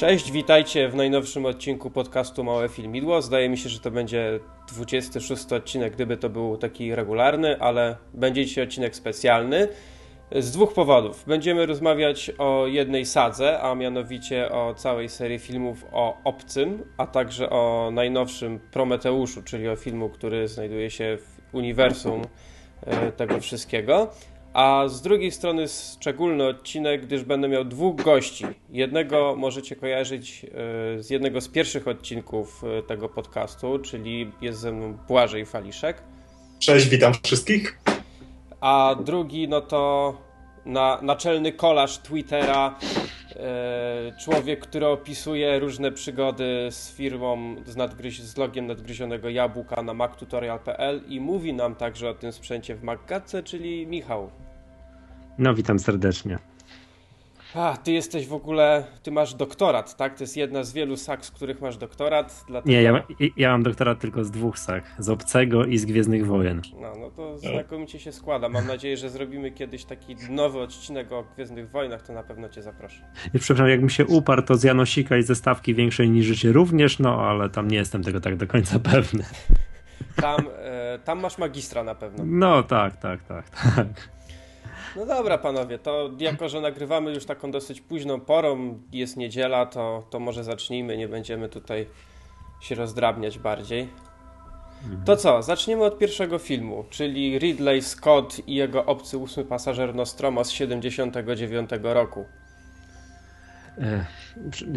Cześć, witajcie w najnowszym odcinku podcastu Małe Filmidło. Zdaje mi się, że to będzie 26 odcinek, gdyby to był taki regularny, ale będzie dzisiaj odcinek specjalny. Z dwóch powodów. Będziemy rozmawiać o jednej sadze, a mianowicie o całej serii filmów o Obcym, a także o najnowszym Prometeuszu, czyli o filmu, który znajduje się w uniwersum e, tego wszystkiego. A z drugiej strony szczególny odcinek, gdyż będę miał dwóch gości. Jednego możecie kojarzyć e, z jednego z pierwszych odcinków e, tego podcastu, czyli jest ze mną Błażej Faliszek. Cześć, witam wszystkich. A drugi, no to na, naczelny kolarz Twittera, człowiek, który opisuje różne przygody z firmą z, z logiem nadgryzionego jabłka na mactutorial.pl i mówi nam także o tym sprzęcie w MacGatce, czyli Michał. No, witam serdecznie. A, ty jesteś w ogóle, ty masz doktorat, tak? To jest jedna z wielu sak, z których masz doktorat. Dlatego... Nie, ja, ja mam doktorat tylko z dwóch sak, z Obcego i z Gwiezdnych Wojen. No, no to znakomicie się składa. Mam nadzieję, że zrobimy kiedyś taki nowy odcinek o Gwiezdnych Wojnach, to na pewno cię zaproszę. I przepraszam, jakbym się uparł, to z Janosika i ze stawki większej niż życie również, no ale tam nie jestem tego tak do końca pewny. Tam, e, tam masz magistra na pewno. No tak, tak, tak, tak. No dobra, panowie, to jako, że nagrywamy już taką dosyć późną porą, jest niedziela, to, to może zacznijmy, nie będziemy tutaj się rozdrabniać bardziej. Mhm. To co, zaczniemy od pierwszego filmu, czyli Ridley Scott i jego obcy ósmy pasażer Nostromo z 79 roku.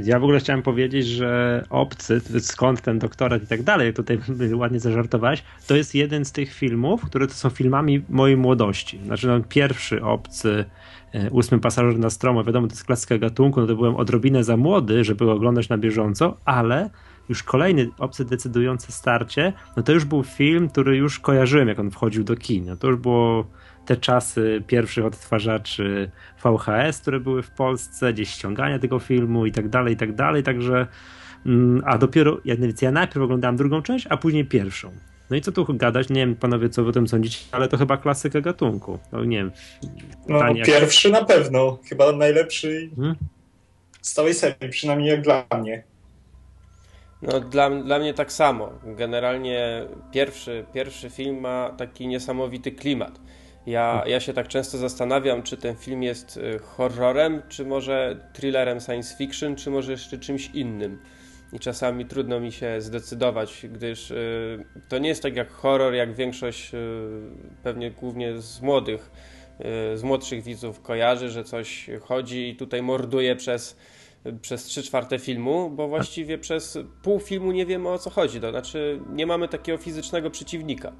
Ja w ogóle chciałem powiedzieć, że obcy, skąd ten doktorat i tak dalej, tutaj ładnie zażartowałeś, to jest jeden z tych filmów, które to są filmami mojej młodości. Znaczy, no, pierwszy obcy, e, ósmy pasażer na stromo, wiadomo, to jest klasyka gatunku, no to byłem odrobinę za młody, żeby oglądać na bieżąco, ale już kolejny obcy decydujący starcie, no to już był film, który już kojarzyłem, jak on wchodził do kin. No to już było te czasy pierwszych odtwarzaczy VHS, które były w Polsce, gdzieś ściągania tego filmu i tak dalej, i tak dalej, także mm, a dopiero, ja, ja najpierw oglądałem drugą część, a później pierwszą. No i co tu gadać? Nie wiem, panowie, co wy o tym sądzicie, ale to chyba klasyka gatunku. No nie wiem. No, pierwszy na pewno. Chyba najlepszy hmm? z całej serii, przynajmniej jak dla mnie. No, dla, dla mnie tak samo. Generalnie pierwszy, pierwszy film ma taki niesamowity klimat. Ja, ja się tak często zastanawiam, czy ten film jest y, horrorem, czy może thrillerem science fiction, czy może jeszcze czymś innym. I czasami trudno mi się zdecydować, gdyż y, to nie jest tak jak horror, jak większość y, pewnie głównie z młodych, y, z młodszych widzów kojarzy, że coś chodzi i tutaj morduje przez, przez 3 czwarte filmu, bo właściwie przez pół filmu nie wiemy o co chodzi. To znaczy nie mamy takiego fizycznego przeciwnika.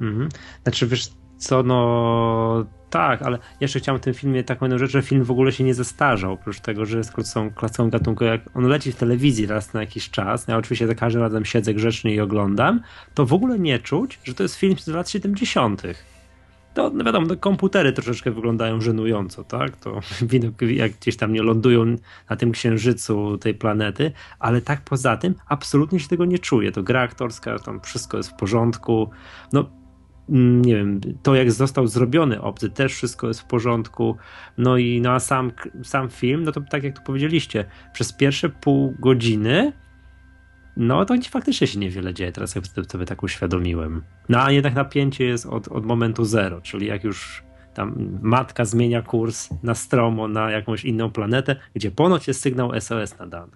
Mhm. Znaczy wiesz, co no tak, ale jeszcze chciałem w tym filmie taką jedną rzecz, że film w ogóle się nie zestarzał, oprócz tego, że jest klasą, klasą gatunku, jak on leci w telewizji raz na jakiś czas, ja oczywiście za każdym razem siedzę grzecznie i oglądam, to w ogóle nie czuć, że to jest film z lat 70 to no wiadomo, komputery troszeczkę wyglądają żenująco, tak? To widok, jak gdzieś tam nie lądują na tym księżycu tej planety, ale tak poza tym absolutnie się tego nie czuję. To gra aktorska, tam wszystko jest w porządku. No, nie wiem, to jak został zrobiony obcy, też wszystko jest w porządku. No i no a sam, sam film, no to tak jak tu powiedzieliście, przez pierwsze pół godziny no to faktycznie się niewiele dzieje, teraz sobie tak uświadomiłem. No a jednak napięcie jest od, od momentu zero, czyli jak już tam matka zmienia kurs na stromo, na jakąś inną planetę, gdzie ponoć jest sygnał SOS nadany.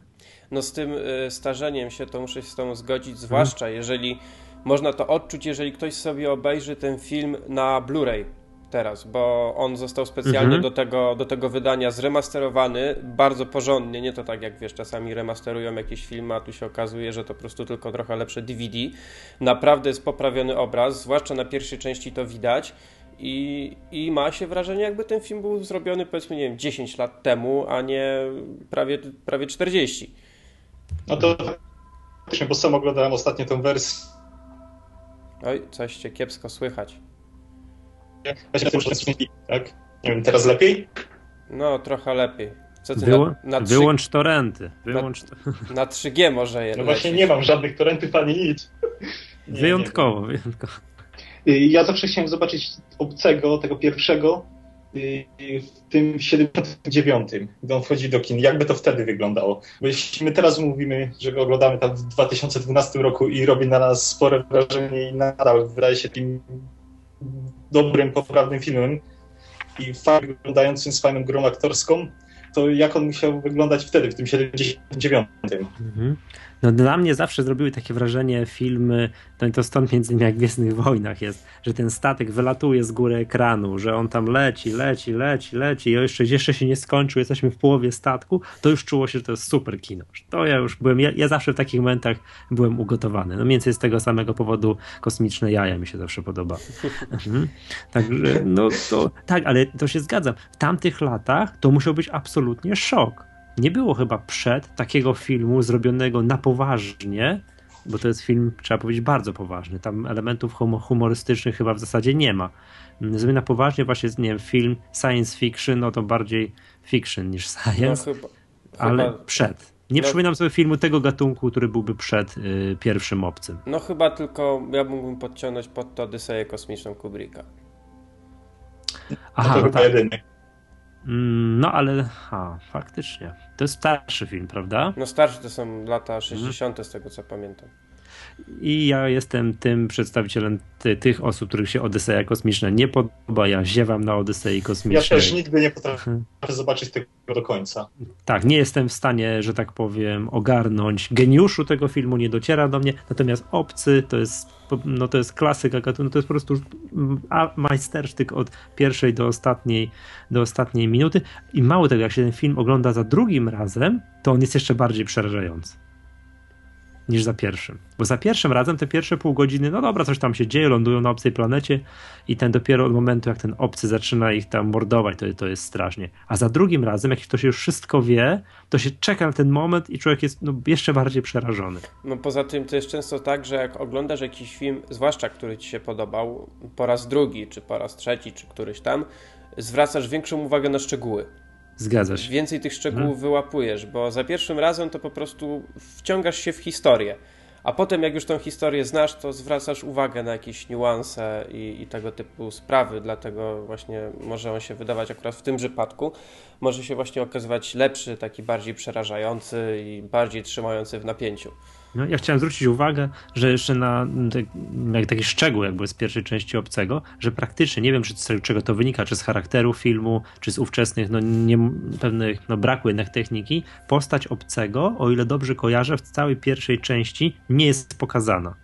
No z tym y, starzeniem się to muszę się z tą zgodzić, zwłaszcza hmm. jeżeli można to odczuć, jeżeli ktoś sobie obejrzy ten film na Blu-ray teraz, bo on został specjalnie mhm. do, tego, do tego wydania zremasterowany, bardzo porządnie, nie to tak jak wiesz, czasami remasterują jakieś filmy, a tu się okazuje, że to po prostu tylko trochę lepsze DVD. Naprawdę jest poprawiony obraz, zwłaszcza na pierwszej części to widać. I, I ma się wrażenie, jakby ten film był zrobiony powiedzmy, nie wiem, 10 lat temu, a nie prawie, prawie 40. No to faktycznie, bo sam oglądałem ostatnio tę wersję Oj, coś cię kiepsko słychać. Tak? Nie wiem, teraz lepiej? No, trochę lepiej. Co ty Wyłą na, na 3... Wyłącz torenty. Wyłącz na, na 3G może je. No właśnie nie mam żadnych torrentów ani nic. Nie, wyjątkowo, nie wyjątkowo. Y, ja zawsze chciałem zobaczyć obcego, tego pierwszego, w tym 79, gdy on wchodzi do kin, jakby to wtedy wyglądało? Bo jeśli my teraz mówimy, że go oglądamy tam w 2012 roku i robi na nas spore wrażenie i nadal wydaje się tym dobrym, poprawnym filmem i fajnie wyglądającym z fajną grą aktorską, to jak on musiał wyglądać wtedy, w tym 79. Mhm. No dla mnie zawsze zrobiły takie wrażenie filmy, no i to stąd między innymi jak w Gwiezdnych Wojnach jest, że ten statek wylatuje z góry ekranu, że on tam leci, leci, leci, leci i jeszcze, jeszcze się nie skończył, jesteśmy w połowie statku, to już czuło się, że to jest super kino. To ja już byłem, ja, ja zawsze w takich momentach byłem ugotowany. No mniej więcej z tego samego powodu kosmiczne jaja mi się zawsze podobały. Mhm. Także, no to, tak, ale to się zgadzam. W tamtych latach to musiał być absolutnie szok nie było chyba przed takiego filmu zrobionego na poważnie, bo to jest film, trzeba powiedzieć, bardzo poważny. Tam elementów humorystycznych chyba w zasadzie nie ma. Zrobiony na poważnie właśnie, nie wiem, film science fiction, no to bardziej fiction niż science, no, chyba, ale chyba... przed. Nie no, przypominam sobie filmu tego gatunku, który byłby przed y, pierwszym obcym. No chyba tylko ja mógłbym podciągnąć pod to Odyseję kosmiczną Kubricka. Aha, no to no tak. jedyny. Mm, no ale, ha, faktycznie. To jest starszy film, prawda? No starszy to są lata 60. Mhm. z tego co pamiętam. I ja jestem tym przedstawicielem ty, tych osób, których się Odyseja Kosmiczna nie podoba. Ja ziewam na Odysei Kosmicznej. Ja też nigdy nie potrafię mhm. zobaczyć tego do końca. Tak, nie jestem w stanie, że tak powiem, ogarnąć geniuszu tego filmu, nie dociera do mnie. Natomiast Obcy to jest, no to jest klasyka gatunku, to jest po prostu majstersztyk od pierwszej do ostatniej, do ostatniej minuty. I mało tego, jak się ten film ogląda za drugim razem, to on jest jeszcze bardziej przerażający niż za pierwszym. Bo za pierwszym razem te pierwsze pół godziny, no dobra, coś tam się dzieje, lądują na obcej planecie i ten dopiero od momentu, jak ten obcy zaczyna ich tam mordować, to, to jest strasznie. A za drugim razem, jak to się już wszystko wie, to się czeka na ten moment i człowiek jest no, jeszcze bardziej przerażony. No poza tym to jest często tak, że jak oglądasz jakiś film, zwłaszcza który ci się podobał, po raz drugi, czy po raz trzeci, czy któryś tam, zwracasz większą uwagę na szczegóły. Zgadza się. Więcej tych szczegółów hmm. wyłapujesz, bo za pierwszym razem to po prostu wciągasz się w historię. A potem, jak już tą historię znasz, to zwracasz uwagę na jakieś niuanse i, i, tego typu sprawy, dlatego właśnie może on się wydawać akurat w tym przypadku, może się właśnie okazywać lepszy, taki bardziej przerażający i bardziej trzymający w napięciu. No, ja chciałem zwrócić uwagę, że jeszcze na jak taki szczegół jakby z pierwszej części Obcego, że praktycznie, nie wiem czy z czego to wynika, czy z charakteru filmu, czy z ówczesnych, no nie, pewnych, no braku jednak techniki, postać Obcego, o ile dobrze kojarzę, w całej pierwszej części nie jest pokazana.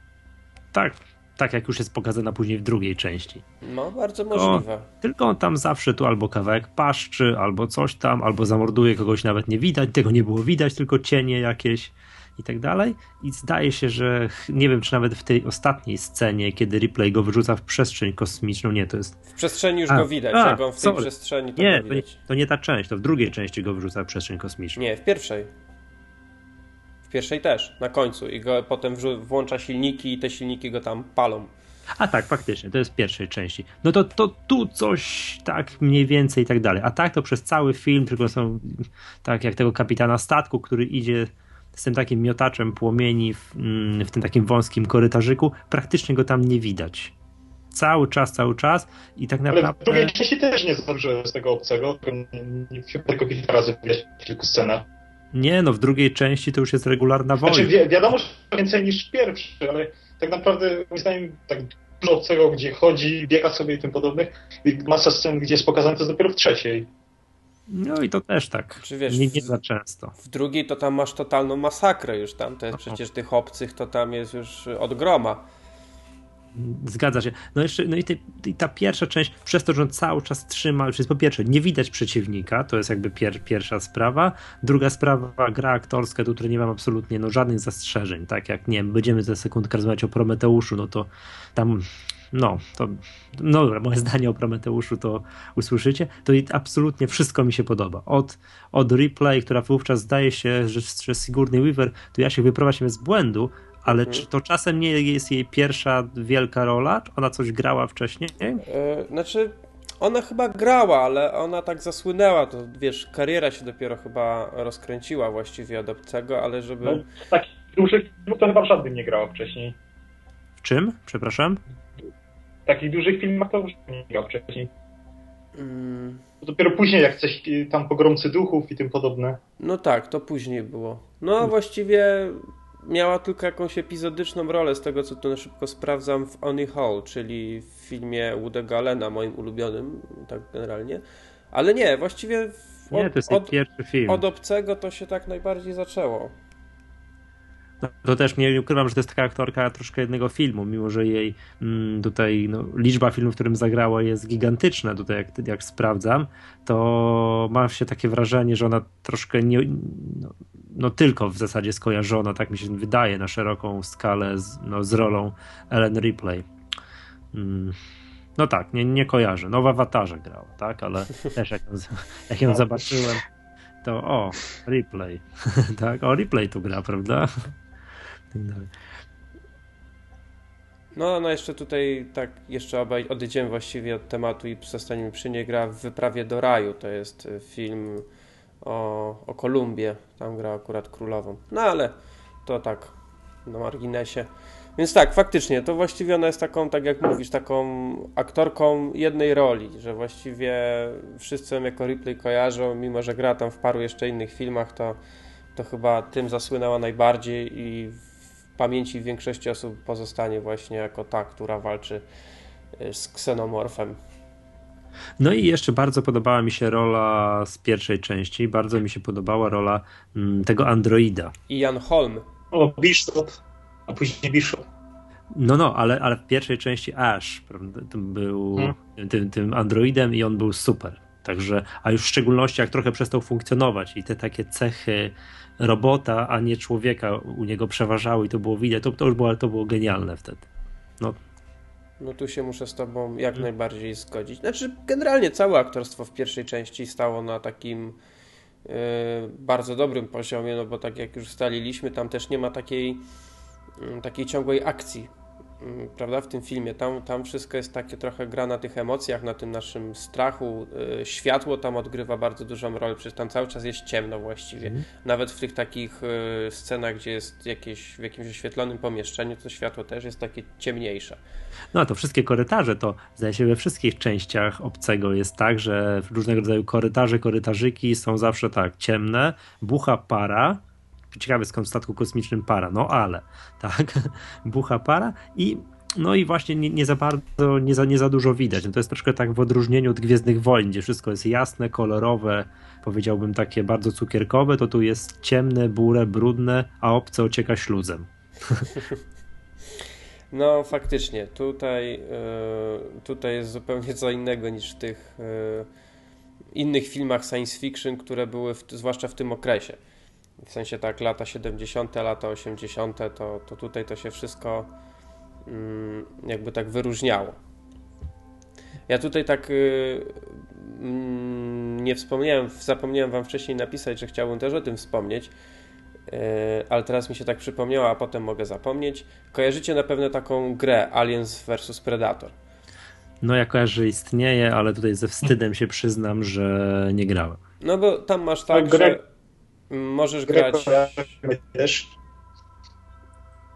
Tak, tak jak już jest pokazana później w drugiej części. No, bardzo możliwe. tylko on tam zawsze tu albo kawałek paszczy, albo coś tam, albo zamorduje kogoś, nawet nie widać, tego nie było widać, tylko cienie jakieś i tak dalej. I zdaje się, że nie wiem, czy nawet w tej ostatniej scenie, kiedy Ripley go wyrzuca w przestrzeń kosmiczną, nie, to jest. W przestrzeni już a, go widać, a, jak on w tej przestrzeni to nie, to nie, to nie ta część, to w drugiej części go wyrzuca w przestrzeń kosmiczną. Nie, w pierwszej. W pierwszej też, na końcu. I go potem włącza silniki i te silniki go tam palą. A tak, faktycznie, to jest w pierwszej części. No to, to tu coś tak mniej więcej i tak dalej. A tak to przez cały film tylko są tak jak tego kapitana statku, który idzie z tym takim miotaczem płomieni w, mm, w tym takim wąskim korytarzyku, praktycznie go tam nie widać. Cały czas, cały czas i tak naprawdę... Ale w drugiej części też nie zdążyłem z tego obcego, tylko kilka razy w kilku scenach. Nie, no w drugiej części to już jest regularna wojna. Znaczy, wi wiadomo, że więcej niż pierwszy, ale tak naprawdę moim zdaniem tak dużo obcego, gdzie chodzi, biega sobie i tym podobnych, i masa scen, gdzie jest pokazane, to jest dopiero w trzeciej. No i to też tak. Czy wiesz, nie, nie za często. W drugiej to tam masz totalną masakrę już tam. To jest przecież tych obcych to tam jest już od groma. Zgadza się. No jeszcze, no i, te, i, ta pierwsza część, przez to, że on cały czas trzyma, jest po pierwsze, nie widać przeciwnika, to jest jakby pier, pierwsza sprawa. Druga sprawa, gra aktorska, do której nie mam absolutnie no, żadnych zastrzeżeń. Tak jak, nie wiem, będziemy za sekundkę rozmawiać o Prometeuszu, no to tam no, to no dobra, moje zdanie o Prometeuszu to usłyszycie, to absolutnie wszystko mi się podoba. Od, od replay, która wówczas zdaje się, że, że Sigourney Weaver, to ja się wyprowadziłem z błędu, ale mhm. czy to czasem nie jest jej pierwsza wielka rola? Czy ona coś grała wcześniej? Yy, znaczy, ona chyba grała, ale ona tak zasłynęła, to wiesz, kariera się dopiero chyba rozkręciła właściwie od obcego, ale żeby... No, tak, dużych to chyba żadnym nie grała wcześniej. W czym? Przepraszam? Takich dużych filmach to już nie grał wcześniej. Mm. Dopiero później, jak coś tam pogromcy duchów i tym podobne. No tak, to później było. No właściwie miała tylko jakąś epizodyczną rolę z tego, co tu na szybko sprawdzam w Only Hall, czyli w filmie Woody'ego Allena, moim ulubionym, tak generalnie. Ale nie, właściwie od, nie, to jest od, pierwszy film. od Obcego to się tak najbardziej zaczęło. No, to też nie ukrywam, że to jest taka aktorka troszkę jednego filmu, mimo że jej mm, tutaj no, liczba filmów, w którym zagrała jest gigantyczna, tutaj jak, jak sprawdzam, to mam się takie wrażenie, że ona troszkę nie, no, no, tylko w zasadzie skojarzona, tak mi się wydaje, na szeroką skalę z, no, z rolą Ellen Ripley. Mm. No tak, nie, nie kojarzę. No w Awatarze grała, tak, ale też jak, jak ją zobaczyłem, to o, Ripley, tak, o Ripley tu gra, prawda? Tak dalej. No, no jeszcze tutaj tak, jeszcze obaj, odejdziemy właściwie od tematu i zostaniemy przy niej. Gra w Wyprawie do Raju. To jest e, film o, o Kolumbie. Tam gra akurat królową. No ale to tak na marginesie. Więc tak, faktycznie, to właściwie ona jest taką, tak jak mówisz, taką aktorką jednej roli, że właściwie wszyscy ją jako Ripley kojarzą, mimo że gra tam w paru jeszcze innych filmach, to, to chyba tym zasłynęła najbardziej i pamięci większości osób pozostanie właśnie jako ta, która walczy y, z ksenomorfem. No i jeszcze bardzo podobała mi się rola z pierwszej części, bardzo mi się podobała rola mm, tego androida. Ian Holm. O, Bishop, a później Bishop. No, no, ale, ale w pierwszej części Ash prawda, był hmm. tym, tym androidem i on był super. Także, a już w szczególności jak trochę przestał funkcjonować i te takie cechy robota, a nie człowieka u niego przeważały i to było widać, to, to już było, to było genialne wtedy. No. no tu się muszę z tobą jak hmm. najbardziej zgodzić. Znaczy generalnie całe aktorstwo w pierwszej części stało na takim yy, bardzo dobrym poziomie, no bo tak jak już ustaliliśmy, tam też nie ma takiej, takiej ciągłej akcji prawda, w tym filmie. Tam, tam wszystko jest takie trochę gra na tych emocjach, na tym naszym strachu. Y, światło tam odgrywa bardzo dużą rolę, przecież tam cały czas jest ciemno właściwie. Mm. Nawet w tych takich y, scenach, gdzie jest jakieś, w jakimś oświetlonym pomieszczeniu, to światło też jest takie ciemniejsze. No a to wszystkie korytarze, to zdaje się we wszystkich częściach obcego jest tak, że różnego rodzaju korytarze, korytarzyki są zawsze tak ciemne, bucha para, ciekawe skąd w statku kosmicznym para, no ale, tak, bucha para i no i właśnie nie, nie, za bardzo, nie za, nie za dużo widać. No to jest troszkę tak w odróżnieniu od Gwiezdnych Wojen, gdzie wszystko jest jasne, kolorowe, powiedziałbym takie bardzo cukierkowe, to tu jest ciemne, burę, brudne, a obce ocieka śluzem. No faktycznie, tutaj, yy, tutaj jest zupełnie co innego niż w tych yy, innych filmach science fiction, które były w, zwłaszcza w tym okresie w sensie tak lata 70., lata 80., to, to tutaj to się wszystko mm, jakby tak wyróżniało. Ja tutaj tak y, mm, nie wspomniałem, zapomniałem Wam wcześniej napisać, że chciałbym też o tym wspomnieć, y, ale teraz mi się tak przypomniało, a potem mogę zapomnieć. Kojarzycie na pewno taką grę Aliens vs Predator. No ja kojarzę, że istnieje, ale tutaj ze wstydem się przyznam, że nie grałem. No bo tam masz tak, że Możesz grać. Też.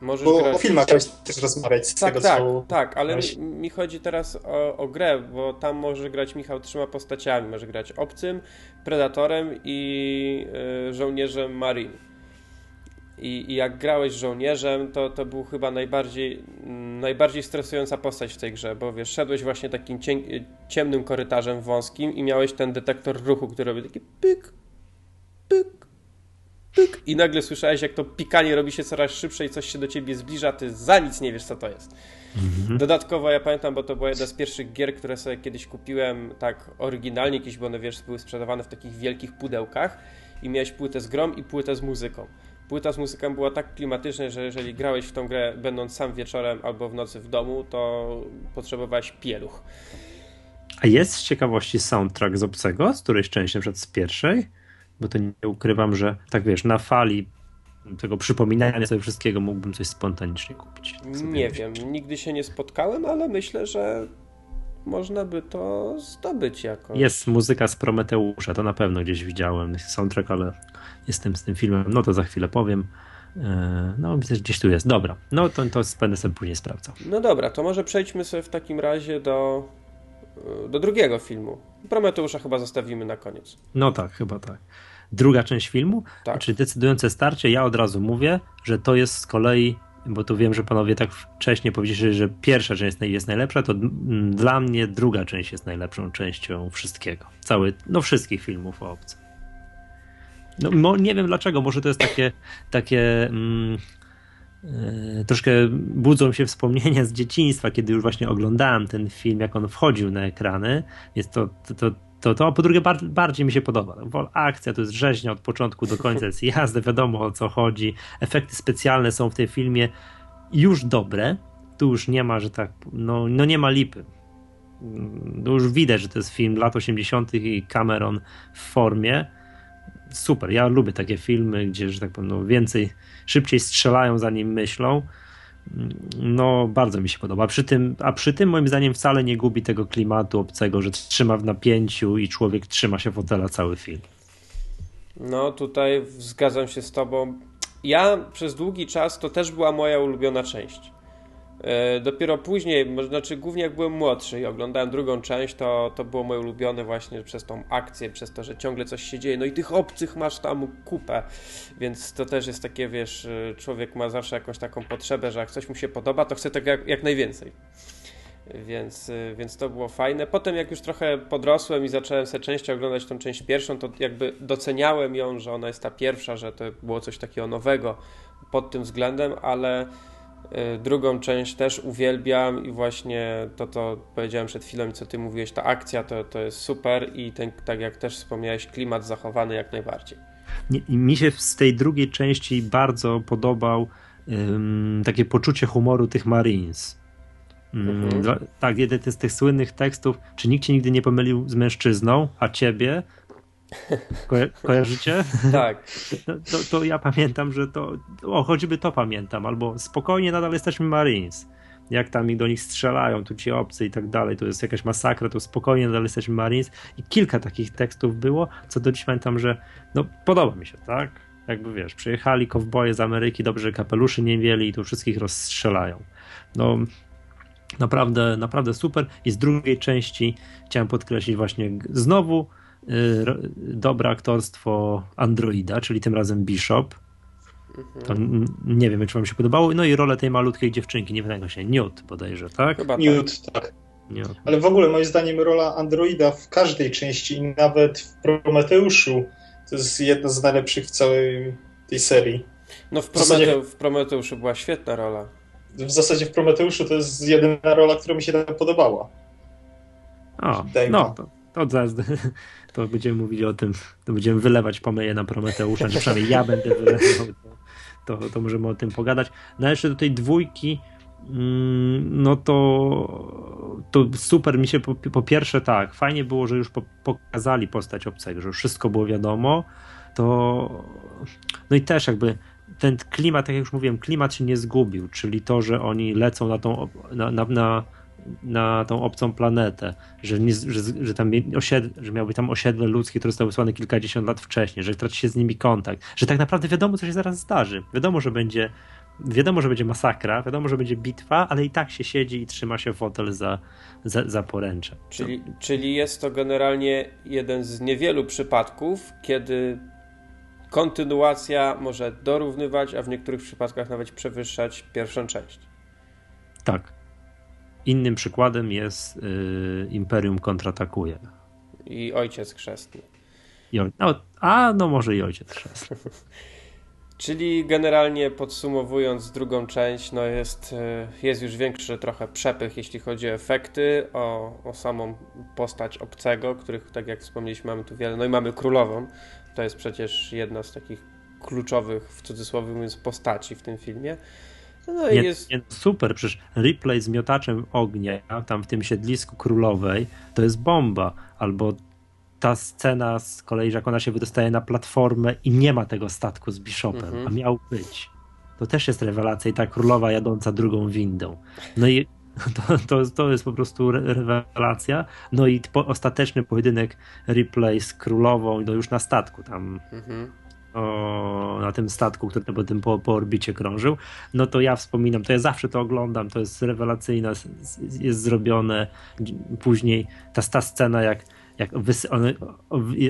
Możesz bo grać. o filmach chciałeś też rozmawiać z tak, tego, tak, co... Tak, ale mi, mi, chodzi teraz o, o, grę, bo tam może grać Michał trzema postaciami. Może grać obcym, predatorem i y, żołnierzem Marine. I, I, jak grałeś żołnierzem, to, to był chyba najbardziej, najbardziej stresująca postać w tej grze, bo wiesz, szedłeś właśnie takim ciemnym korytarzem wąskim i miałeś ten detektor ruchu, który robi taki pyk, pyk, pyk, i nagle słyszałeś, jak to pikanie robi się coraz szybsze i coś się do ciebie zbliża, ty za nic nie wiesz, co to jest. Mhm. Dodatkowo ja pamiętam, bo to była jedna z pierwszych gier, które sobie kiedyś kupiłem tak oryginalnie, jakieś, bo one wiesz, były sprzedawane w takich wielkich pudełkach i miałeś płytę z grom i płytę z muzyką. Płyta z muzyką była tak klimatyczna, że jeżeli grałeś w tą grę będąc sam wieczorem albo w nocy w domu, to potrzebowałeś pieluch. A jest z ciekawości soundtrack z obcego, z którejś części, na przykład z pierwszej? Bo to nie ukrywam, że tak wiesz, na fali tego przypominania sobie wszystkiego mógłbym coś spontanicznie kupić. Nie wiem, nigdy się nie spotkałem, ale myślę, że można by to zdobyć jakoś. Jest muzyka z Prometeusza, to na pewno gdzieś widziałem soundtrack, ale jestem z tym filmem, no to za chwilę powiem. E, no, widzę, gdzieś tu jest. Dobra, no to, to będę sobie później sprawdzał. No dobra, to może przejdźmy sobie w takim razie do do drugiego filmu. Prometeusza chyba zostawimy na koniec. No tak, chyba tak. Druga część filmu, tak. czyli decydujące starcie, ja od razu mówię, że to jest z kolei bo tu wiem, że panowie tak wcześniej powiedzieli, że pierwsza część jest najlepsza, to dla mnie druga część jest najlepszą częścią wszystkiego. Cały, no wszystkich filmów o obcym. No, nie wiem dlaczego, może to jest takie, takie mm, yy, troszkę budzą się wspomnienia z dzieciństwa, kiedy już właśnie oglądałem ten film, jak on wchodził na ekrany, więc to, to, to to, to a po drugie bar bardziej mi się podoba. Akcja to jest rzeźnia od początku do końca, jest jazda, wiadomo o co chodzi. Efekty specjalne są w tym filmie już dobre. Tu już nie ma, że tak, no, no nie ma lipy. No już widać, że to jest film lat 80. i Cameron w formie. Super, ja lubię takie filmy, gdzie, że tak powiem, no więcej, szybciej strzelają zanim myślą no bardzo mi się podoba. Przy tym, a przy tym moim zdaniem wcale nie gubi tego klimatu obcego, że trzyma w napięciu i człowiek trzyma się fotela cały film. No tutaj zgadzam się z tobą. Ja przez długi czas to też była moja ulubiona część. E, dopiero później, znaczy głównie jak byłem młodszy i oglądałem drugą część, to, to było moje ulubione właśnie przez tą akcję, przez to, że ciągle coś się dzieje. No i tych obcych masz tam kupę, więc to też jest takie, wiesz, e, człowiek ma zawsze jakąś taką potrzebę, że jak coś mu się podoba, to chce tego jak, jak najwięcej. Więc, e, więc to było fajne. Potem jak już trochę podrosłem i zacząłem sobie częściej oglądać tą część pierwszą, to jakby doceniałem ją, że ona jest ta pierwsza, że to było coś takiego nowego pod tym względem, ale drugą część też uwielbiam i właśnie to, co powiedziałem przed chwilą i co ty mówiłeś, ta akcja to, to jest super i ten, tak jak też wspomniałeś, klimat zachowany jak najbardziej. Mi się z tej drugiej części bardzo podobał um, takie poczucie humoru tych Marines. Um, mhm. Tak, jeden z tych słynnych tekstów, czy nikt cię nigdy nie pomylił z mężczyzną, a ciebie, Ko kojarzycie? Tak. To, to, to, ja pamiętam, że to. O, choćby to pamiętam, albo spokojnie nadal jesteśmy Marines. Jak tam do nich strzelają, tu ci obcy i tak dalej, to jest jakaś masakra, to spokojnie nadal jesteśmy Marines. I kilka takich tekstów było, co do dziś pamiętam, że no podoba mi się, tak? Jakby wiesz, przyjechali kowboje z Ameryki, dobrze kapeluszy nie mieli i tu wszystkich rozstrzelają. No, naprawdę, naprawdę super. I z drugiej części chciałem podkreślić właśnie znowu dobre aktorstwo androida, czyli tym razem Bishop. To nie wiem, czy wam się podobało. No i rolę tej malutkiej dziewczynki, nie wiem jak się, Newt bodajże, tak? Chyba Newt, tak. tak. Newt. Ale w ogóle moim zdaniem rola androida w każdej części i nawet w Prometeuszu to jest jedna z najlepszych w całej tej serii. No w, Promete w, zasadzie... w Prometeuszu była świetna rola. W zasadzie w Prometeuszu to jest jedyna rola, która mi się tak podobała. O, no, to, to zaraz to będziemy mówili o tym, to będziemy wylewać pomyje na Prometeusza, czy przynajmniej ja będę wylewał, to, to, to możemy o tym pogadać. No jeszcze do tej dwójki, mm, no to, to super mi się po, po, pierwsze tak, fajnie było, że już po, pokazali postać obcego, że już wszystko było wiadomo, to no i też jakby ten klimat, tak jak już mówiłem, klimat się nie zgubił, czyli to, że oni lecą na tą na, na, na na tą obcą planetę, że, nie, że, że, tam osiedle, że miałby tam osiedle ludzkie, które zostały wysłane kilkadziesiąt lat wcześniej, że traci się z nimi kontakt, że tak naprawdę wiadomo, co się zaraz zdarzy. Wiadomo, że będzie wiadomo, że będzie masakra, wiadomo, że będzie bitwa, ale i tak się siedzi i trzyma się fotel za, za, za poręcze. Czyli, czyli jest to generalnie jeden z niewielu przypadków, kiedy kontynuacja może dorównywać, a w niektórych przypadkach nawet przewyższać pierwszą część. Tak. Innym przykładem jest y, Imperium kontratakuje. I Ojciec Chrzestny. I no, a no może i Ojciec Chrzestny. Czyli generalnie podsumowując drugą część, no jest, y, jest już większy trochę przepych, jeśli chodzi o efekty, o, o samą postać obcego, których, tak jak wspomnieliśmy, mamy tu wiele. No i mamy królową. To jest przecież jedna z takich kluczowych, w cudzysłowie mówiąc, postaci w tym filmie. No nie, jest... nie, super, przecież replay z miotaczem ognia tam w tym siedlisku królowej to jest bomba. Albo ta scena z kolei, że jak ona się wydostaje na platformę i nie ma tego statku z Bishopem, mhm. a miał być. To też jest rewelacja i ta królowa jadąca drugą windą. No i to, to, to jest po prostu rewelacja. No i po, ostateczny pojedynek replay z królową, no już na statku tam. Mhm o, na tym statku, który potem po, po orbicie krążył, no to ja wspominam, to ja zawsze to oglądam, to jest rewelacyjne, jest zrobione później ta, ta scena jak jak wys, ona,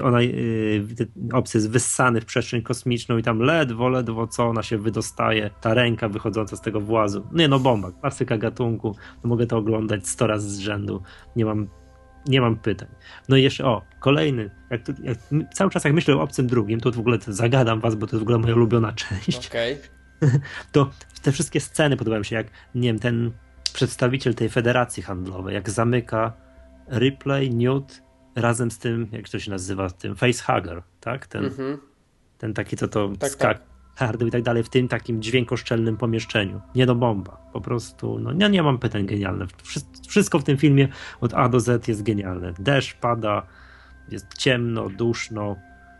ona yy, obcy jest wyssany w przestrzeń kosmiczną i tam ledwo, ledwo co ona się wydostaje, ta ręka wychodząca z tego włazu. Nie no, bomba, klasyka gatunku, no mogę to oglądać 100 razy z rzędu, nie mam, nie mam pytań. No i jeszcze, o, kolejny, jak, jak cały czas jak myślę o obcym drugim, to w ogóle zagadam was, bo to jest w ogóle moja ulubiona część. Okay. To te wszystkie sceny podobają się, jak, nie wiem, ten przedstawiciel tej federacji handlowej, jak zamyka Ripley, Newt razem z tym, jak to się nazywa, tym facehugger, tak? Ten, mm-hmm. ten taki, co to tak, skak, tak. Hardy i tak dalej, w tym takim dźwiękoszczelnym pomieszczeniu. Nie do bomba. Po prostu, no ja nie mam pytań genialne. Wszystko w tym filmie od A do Z jest genialne. Deszcz pada, jest ciemno, duszno,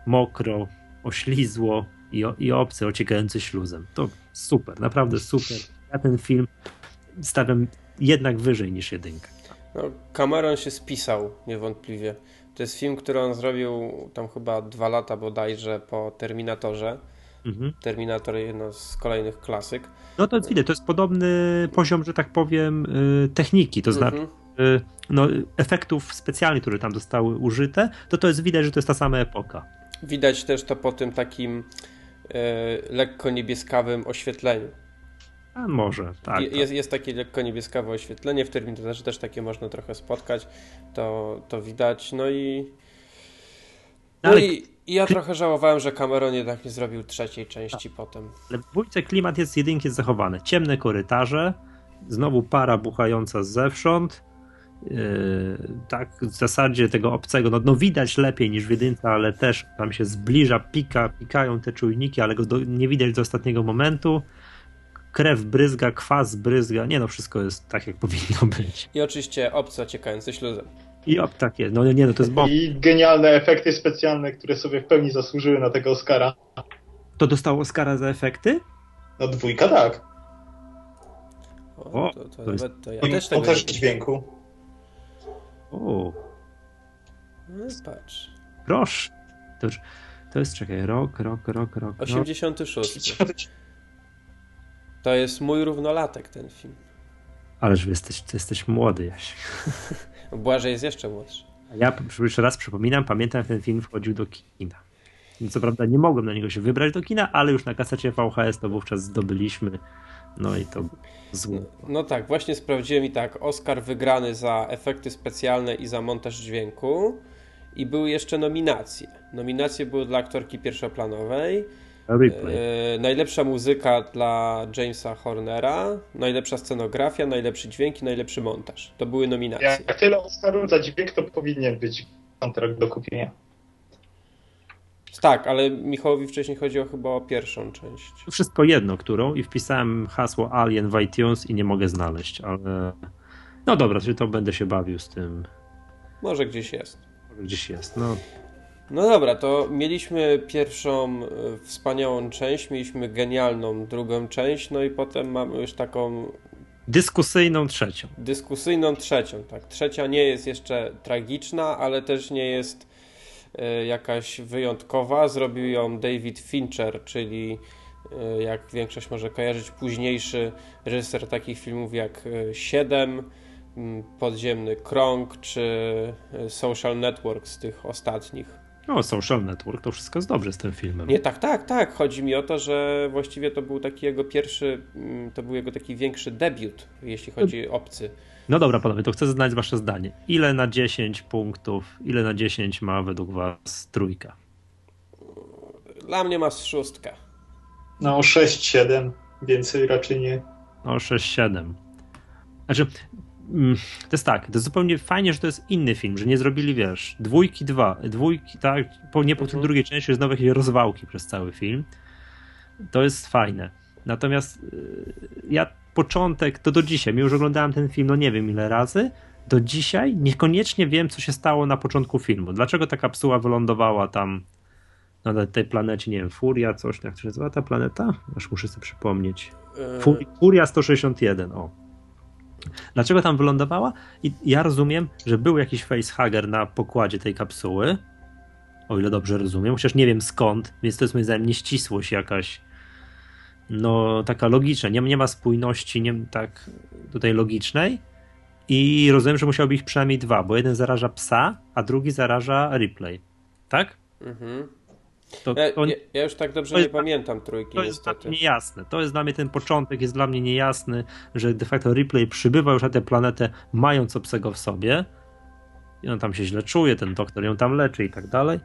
mokro, oślizło i, i obcy ociekający śluzem. To super, naprawdę super. Ja ten film stawiam jednak wyżej niż jedynkę. No, Cameron się spisał niewątpliwie. To jest film, który on zrobił tam chyba dwa lata bodajże po Terminatorze. Mhm. Terminator jedno z kolejnych klasyk. No to jest widać, to jest podobny poziom, że tak powiem, y, techniki, to znaczy mhm. no, efektów specjalnych, które tam zostały użyte, to to jest widać, że to jest ta sama epoka. Widać też to po tym takim y, lekko niebieskawym oświetleniu. A może, tak. Jest, tak. jest takie lekko niebieskawe oświetlenie, w Terminatorze też takie można trochę spotkać, to, to widać. No i. No Ale... i, i ja trochę żałowałem, że Cameron jednak nie zrobił trzeciej części tak. potem. Ale w dwójce klimat jest jedynki zachowany. Ciemne korytarze, znowu para buchająca zewsząd. Yy, tak, w zasadzie tego obcego, no, no, widać lepiej niż w jedynce, ale też tam się zbliża, pika, pikają te czujniki, ale go do, nie widać do ostatniego momentu krew bryzga, kwas bryzga. Nie no, wszystko jest tak, jak powinno być. I oczywiście obca ciekające śluzem. I op, tak jest. No nie, no to jest bomba. I genialne efekty specjalne, które sobie w pełni zasłużyły na tego Oscara. To dostało Oscara za efekty? No dwójka tak. O, to, to, to, jest... to ja też tego też dźwięku. O. No patrz. Proszę. To, to jest, czekaj, rok, rok, rok, rok. 86. To jest mój równolatek ten film. Ależ jesteś, ty jesteś młody, Jaś. Błażej jest jeszcze młodszy. Ja jeszcze raz przypominam, pamiętam, ten film wchodził do kina. Co prawda nie mogłem na niego się wybrać do kina, ale już na kasecie VHS to wówczas zdobyliśmy. No i to zło. No, no, tak, właśnie sprawdziłem i tak. Oscar wygrany za efekty specjalne i za montaż dźwięku. I były jeszcze nominacje. Nominacje były dla aktorki pierwszoplanowej, E, najlepsza muzyka dla Jamesa Hornera, najlepsza scenografia, najlepszy dźwięk i najlepszy montaż. To były nominacje. Jak tyle Oscarów za dźwięk, to powinien być kontrakt do kupienia. Tak, ale Michałowi wcześniej chodziło chyba o pierwszą część. Wszystko jedno, którą i wpisałem hasło Alien w iTunes i nie mogę znaleźć, ale no dobra, czyli to będę się bawił z tym. Może gdzieś jest. Może gdzieś jest, no. No dobra, to mieliśmy pierwszą e, wspaniałą część, mieliśmy genialną drugą część, no i potem mamy już taką. Dyskusyjną trzecią. Dyskusyjną trzecią, tak. Trzecia nie jest jeszcze tragiczna, ale też nie jest e, jakaś wyjątkowa. Zrobił ją David Fincher, czyli e, jak większość może kojarzyć, późniejszy reżyser takich filmów jak Siedem, Podziemny Krąg czy Social Network z tych ostatnich. No, Social Network, to wszystko jest dobrze z tym filmem. Nie, tak, tak, tak. Chodzi mi o to, że właściwie to był taki jego pierwszy, mm, to był jego taki większy debiut, jeśli chodzi o obcy. No dobra, panowie, to chcę znać wasze zdanie. Ile na 10 punktów, ile na 10 ma według was trójka? Dla mnie ma szóstkę. No 6-7, więcej raczej nie. No 6-7. Znaczy, to jest tak, to jest zupełnie fajnie, że to jest inny film, że nie zrobili, wiesz, dwójki, dwa, dwójki, tak, po, nie po mhm. drugiej części, znowu jakieś rozwałki przez cały film. To jest fajne. Natomiast y, ja początek, to do dzisiaj, już oglądałem ten film, no nie wiem ile razy, do dzisiaj niekoniecznie wiem, co się stało na początku filmu. Dlaczego ta kapsuła wylądowała tam na tej planecie, nie wiem, Furia, coś, jak się nazywa ta planeta? Aż muszę sobie przypomnieć. E, Furia 161, o. Dlaczego tam wylądowała? I ja rozumiem, że był jakiś facehugger na pokładzie tej kapsuły. o ile dobrze rozumiem, chociaż nie wiem skąd, więc to jest moim zdaniem nieścisłość jakaś no taka logiczna, nie, nie ma spójności nie, tak tutaj logicznej i rozumiem, że musiałby ich przynajmniej dwa, bo jeden zaraża psa, a drugi zaraża replay, tak? Mhm. To, ja, to, ja, już tak dobrze nie pamiętam trójki to niestety. jest niejasne. To jest dla mnie ten początek, jest dla mnie niejasny, że de facto replay przybywa już na tę planetę, mając obcego w sobie. I on tam się źle czuje, ten doktor ją tam leczy i tak dalej.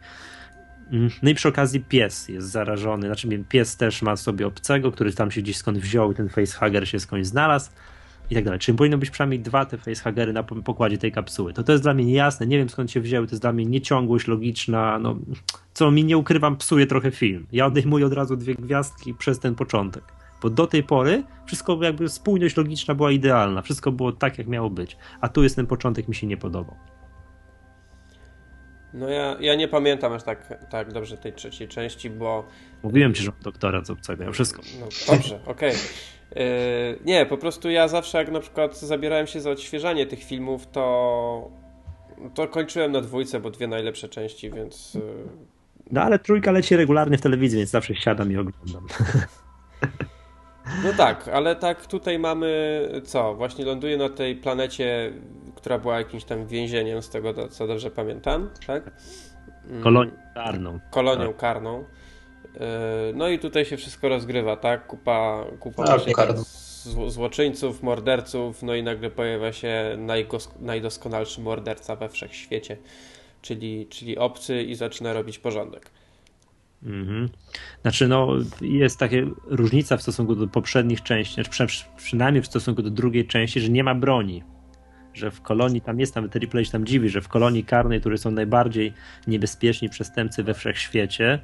Mm, no i przy okazji pies jest zarażony, znaczy pies też ma sobie obcego, który tam się gdzieś skąd wziął i ten facehugger się skądś znalazł i tak dalej. Czyli powinno być przynajmniej dwa te facehagery na pokładzie tej kapsuły. To to jest dla mnie niejasne, nie wiem skąd się wzięły, to jest dla mnie nieciągłość logiczna, no, co mi nie ukrywam psuje trochę film. Ja odejmuję od razu dwie gwiazdki przez ten początek. Bo do tej pory wszystko jakby spójność logiczna była idealna, wszystko było tak jak miało być, a tu jest ten początek mi się nie podobał. No ja, ja nie pamiętam aż tak, tak dobrze tej trzeciej części, bo... Mówiłem ci, że doktora z obcego, ja wszystko. No dobrze, okej. Okay. Yy, nie, po prostu ja zawsze jak na przykład zabierałem się za odświeżanie tych filmów, to, to kończyłem na dwójce, bo dwie najlepsze części, więc... Yy... No ale trójka leci regularnie w telewizji, więc zawsze siadam i oglądam. No tak, ale tak tutaj mamy co? Właśnie ląduje na tej planecie, która była jakimś tam więzieniem, z tego co dobrze pamiętam, tak? Kolonią karną. Kolonią tak. karną. E, no i tutaj się wszystko rozgrywa, tak? Kupa, kupa tak, złoczyńców, morderców, no i nagle pojawia się najdoskonalszy morderca we wszechświecie, czyli, czyli obcy i zaczyna robić porządek. Mhm. Znaczy, no, jest taka różnica w stosunku do poprzednich części, znaczy przynajmniej w stosunku do drugiej części, że nie ma broni. Że w kolonii, tam jest nawet replay się tam dziwi, że w kolonii karnej, które są najbardziej niebezpieczni przestępcy we wszechświecie,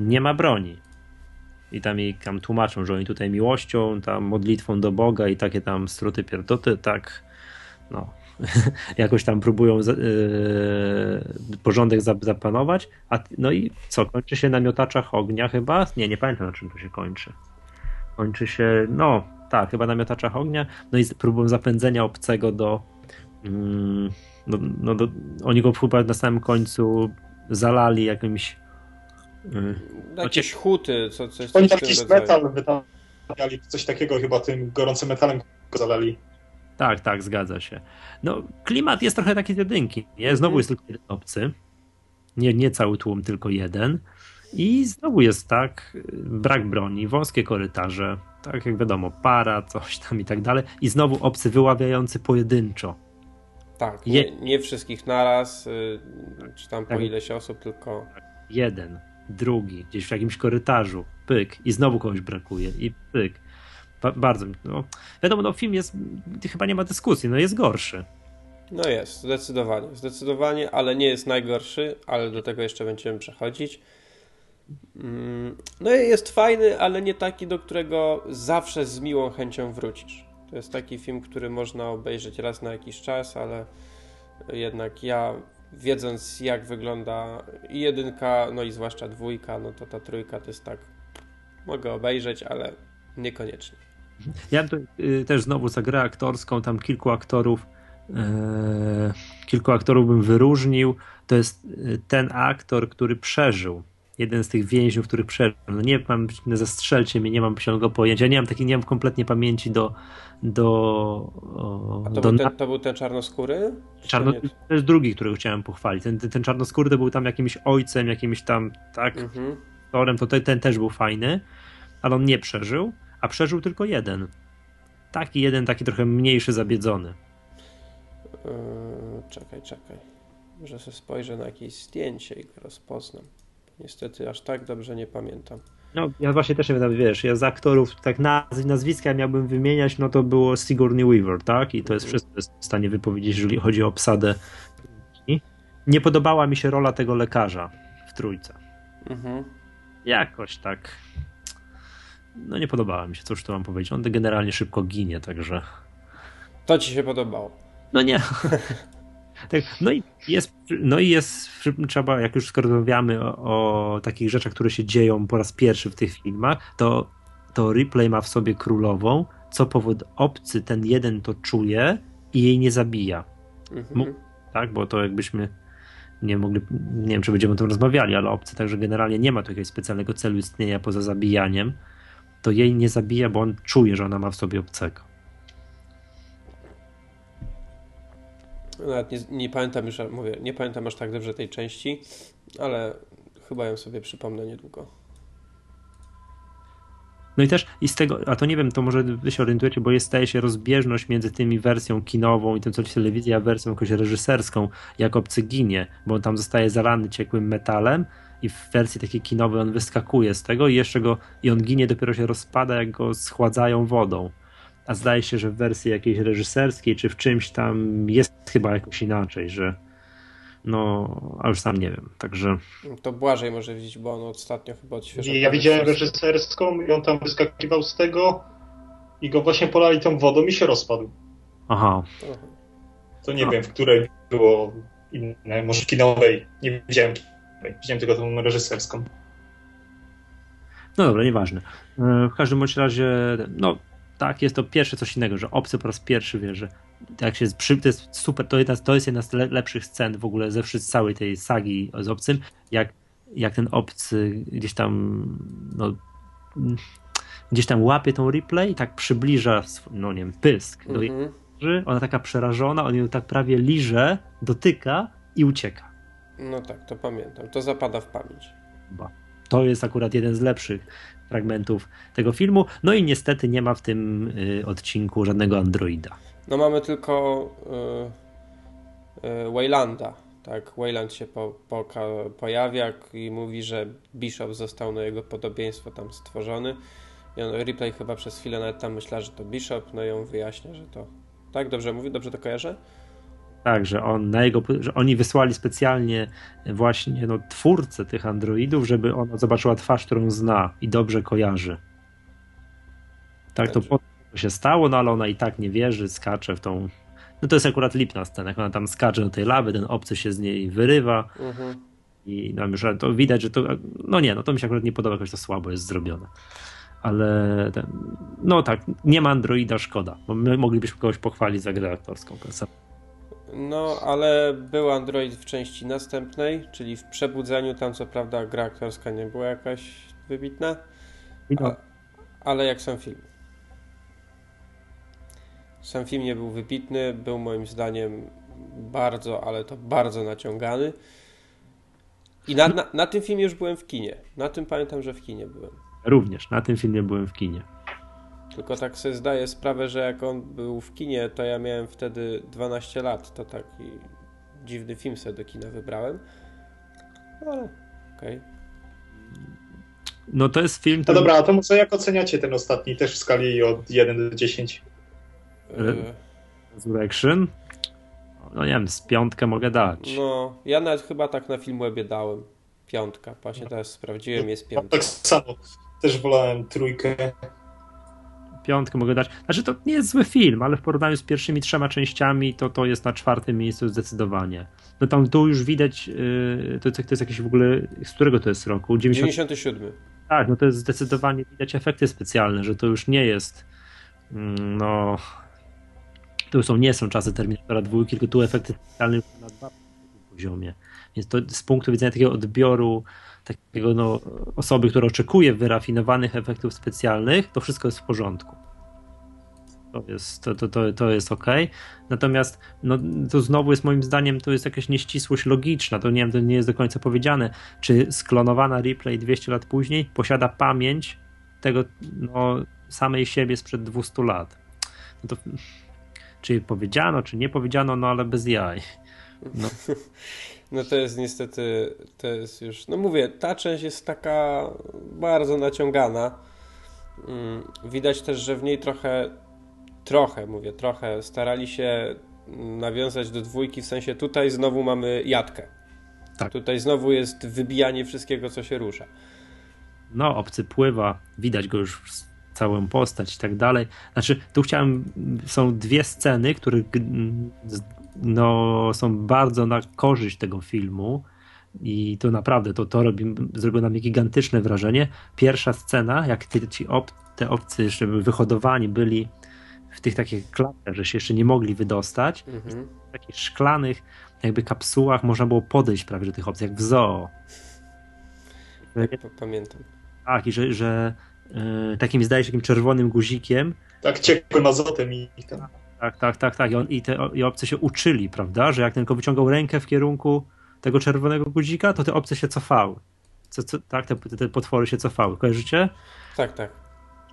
nie ma broni. I tam jej tam tłumaczą, że oni tutaj miłością, tam modlitwą do Boga i takie tam struty pierdoty, tak, no, jakoś tam próbują yy, porządek zapanować, a no i co, kończy się na miotaczach ognia chyba? Nie, nie pamiętam na czym to się kończy. Kończy się, no tak, chyba na miotaczach ognia, no i próbą zapędzenia obcego do, mm, no, no do, oni go chyba na samym końcu zalali jakimś yy, jakieś huty, co, coś, Oni jakiś metal wydali, coś takiego chyba tym gorącym metalem go zalali. Tak, tak, zgadza się. No, klimat jest trochę taki jedynki, nie? Znowu jest tylko jeden obcy. Nie, nie cały tłum, tylko jeden. I znowu jest tak, brak broni, wąskie korytarze, tak jak wiadomo, para, coś tam i tak dalej. I znowu obcy wyławiający pojedynczo. Tak, nie, nie wszystkich naraz, y, czy tam po tak. ileś osób, tylko... Jeden, drugi, gdzieś w jakimś korytarzu, pyk, i znowu kogoś brakuje, i pyk. Ba bardzo. No, wiadomo, no, film jest, chyba nie ma dyskusji, no jest gorszy. No jest, zdecydowanie. Zdecydowanie, ale nie jest najgorszy, ale do tego jeszcze będziemy przechodzić. Mm, no jest fajny, ale nie taki, do którego zawsze z miłą chęcią wrócisz. To jest taki film, który można obejrzeć raz na jakiś czas, ale jednak ja, wiedząc jak wygląda jedynka, no i zwłaszcza dwójka, no to ta trójka to jest tak, mogę obejrzeć, ale niekoniecznie. Ja bym y, też znowu za grę aktorską, tam kilku aktorów, e, kilku aktorów bym wyróżnił. To jest y, ten aktor, który przeżył. Jeden z tych więźniów, których przeżył. No nie mam, zastrzelcie mnie, nie mam zielonego pojęcia. Nie mam takiej, nie mam kompletnie pamięci do. do, o, A to, do... Był ten, to był ten czarnoskóry? Czarno... To jest drugi, którego chciałem pochwalić. Ten, ten, ten czarnoskóry to był tam jakimś ojcem, jakimś tam, tak, mhm. torem, to ten, ten też był fajny, ale on nie przeżył a przeżył tylko jeden. Taki jeden, taki trochę mniejszy, zabiedzony. Yy, czekaj, czekaj. Może sobie spojrzę na jakieś zdjęcie i go rozpoznam. Niestety aż tak dobrze nie pamiętam. No, ja właśnie też nie wiem, wiesz, ja z aktorów tak nazw, nazwiska miałbym wymieniać, no to było Sigourney Weaver, tak? I to jest mhm. wszystko jest w stanie wypowiedzieć, jeżeli chodzi o obsadę. Nie podobała mi się rola tego lekarza w trójce. Mhm. Jakoś tak no nie podobała mi się, cóż tu mam powiedzieć. On generalnie szybko ginie, także. To ci się podobało. No nie. tak, no i jest, no i jest, trzeba, jak już skoro rozmawiamy o, o, takich rzeczach, które się dzieją po raz pierwszy w tych filmach, to, to replay ma w sobie królową, co powód obcy ten jeden to czuje i jej nie zabija. Mhm. tak, bo to jakbyśmy nie mogli, nie wiem, czy będziemy o tym rozmawiali, ale obcy także generalnie nie ma tu jakiegoś specjalnego celu istnienia poza zabijaniem, to jej nie zabija, bo on czuje, że ona ma w sobie obcego. Nawet nie, nie pamiętam już, mówię, nie pamiętam aż tak dobrze tej części, ale chyba ją sobie przypomnę niedługo. No i też i z tego, a to nie wiem, to może wy się orientujecie, bo jest staje się rozbieżność między tymi wersją kinową i tym, co w telewizji, a wersją jakoś reżyserską, jak obcy ginie, bo on tam zostaje zalany ciekłym metalem i w wersji takiej kinowej on wyskakuje z tego i jeszcze go, i on ginie, dopiero się rozpada, jak go schładzają wodą. A zdaje się, że w wersji jakiejś reżyserskiej, czy w czymś tam jest chyba jakoś inaczej, że no, a już sam nie wiem, także... To Błażej może widzieć, bo on ostatnio chyba odświeżał. Ja widziałem reżyserską i on tam wyskakiwał z tego i go właśnie polali tą wodą i się rozpadł. Aha. To nie no. wiem, w której było inne, może kinowej, nie widziałem widziałem tylko tą reżyserską. No dobra, nieważne. E, w każdym bądź razie, no tak, jest to pierwsze coś innego, że obcy po raz pierwszy wie, że jak się przy, to jest super, to, jedna, to jest jedna z lepszych scen w ogóle ze wszystkich, całej tej sagi z obcym, jak, jak ten obcy gdzieś tam no, gdzieś tam łapie tą replay i tak przybliża, no nie wiem, pysk do jej mhm. ona taka przerażona, on ją tak prawie liże, dotyka i ucieka. No tak, to pamiętam, to zapada w pamięć. To jest akurat jeden z lepszych fragmentów tego filmu. No i niestety nie ma w tym y, odcinku żadnego androida. No mamy tylko y, y, Waylanda. Tak, Wayland się po, po, pojawia i mówi, że Bishop został na jego podobieństwo tam stworzony. I on, replay chyba przez chwilę nawet tam myślał, że to Bishop, no i on wyjaśnia, że to. Tak, dobrze mówię, dobrze to kojarzę? Tak, że, on na jego, że oni wysłali specjalnie właśnie no, twórcę tych androidów, żeby ona zobaczyła twarz, którą zna i dobrze kojarzy. Tak, to potem się stało, no ale ona i tak nie wierzy, skacze w tą. No to jest akurat lipna scena, jak ona tam skacze do tej lawy, ten obcy się z niej wyrywa. Mhm. I no, już to widać, że to. No nie, no to mi się akurat nie podoba, jakoś to słabo jest zrobione. Ale ten, no tak, nie ma androida, szkoda, bo my moglibyśmy kogoś pochwalić za grę aktorską. No, ale był Android w części następnej, czyli w Przebudzeniu. Tam co prawda gra aktorska nie była jakaś wybitna, a, ale jak sam film. Sam film nie był wybitny, był moim zdaniem bardzo, ale to bardzo naciągany. I na, na, na tym filmie już byłem w kinie. Na tym pamiętam, że w kinie byłem. Również, na tym filmie byłem w kinie. Tylko tak sobie zdaję sprawę, że jak on był w kinie, to ja miałem wtedy 12 lat. To taki dziwny film sobie do kina wybrałem. Ale okej. Okay. No to jest film. No dobra, a to może jak oceniacie ten ostatni też w skali od 1 do 10? Resurrection? No nie wiem, z piątkę mogę dać. No, ja nawet chyba tak na Filmwebie dałem. Piątka, właśnie teraz sprawdziłem, jest piątka. tak samo, też wolałem trójkę piątkę mogę dać. Znaczy, to nie jest zły film, ale w porównaniu z pierwszymi trzema częściami, to to jest na czwartym miejscu zdecydowanie. No tam tu już widać, yy, to, to jest jakiś w ogóle, z którego to jest roku? 90... 97. Tak, no to jest zdecydowanie widać efekty specjalne, że to już nie jest mm, no to już są, nie są czasy Terminatora dwójki, tylko tu efekty specjalne na dwa poziomie. Więc to z punktu widzenia takiego odbioru takiego no, osoby, która oczekuje wyrafinowanych efektów specjalnych, to wszystko jest w porządku. To jest, to, to, to, jest ok. Natomiast no, to znowu jest moim zdaniem to jest jakaś nieścisłość logiczna. To nie to nie jest do końca powiedziane. Czy sklonowana replay 200 lat później posiada pamięć tego no, samej siebie sprzed 200 lat? No to, czy powiedziano, czy nie powiedziano, no ale bez jaj. No. No to jest niestety, to jest już, no mówię, ta część jest taka bardzo naciągana. Mm, widać też, że w niej trochę, trochę, mówię, trochę starali się nawiązać do dwójki, w sensie tutaj znowu mamy jatkę. Tak. Tutaj znowu jest wybijanie wszystkiego, co się rusza. No, obcy pływa, widać go już całą postać i tak dalej. Znaczy, tu chciałem, są dwie sceny, które no, są bardzo na korzyść tego filmu i to naprawdę, to, to robi, zrobiło na mnie gigantyczne wrażenie. Pierwsza scena, jak te, ci ob, te obcy jeszcze wyhodowani byli w tych takich klatkach, że się jeszcze nie mogli wydostać, mhm. w takich szklanych jakby kapsułach można było podejść prawie do tych obcych, jak w zoo. Tak, pamiętam. Tak, i że, że yy, takim zdaje się takim czerwonym guzikiem. Tak, ciekłym azotem i tam. Tak, tak, tak, tak. I, on, i te i obce się uczyli, prawda? Że jak tylko wyciągał rękę w kierunku tego czerwonego guzika, to te obce się cofały. Co, co, tak, te, te potwory się cofały. Kojarzycie? Tak, tak.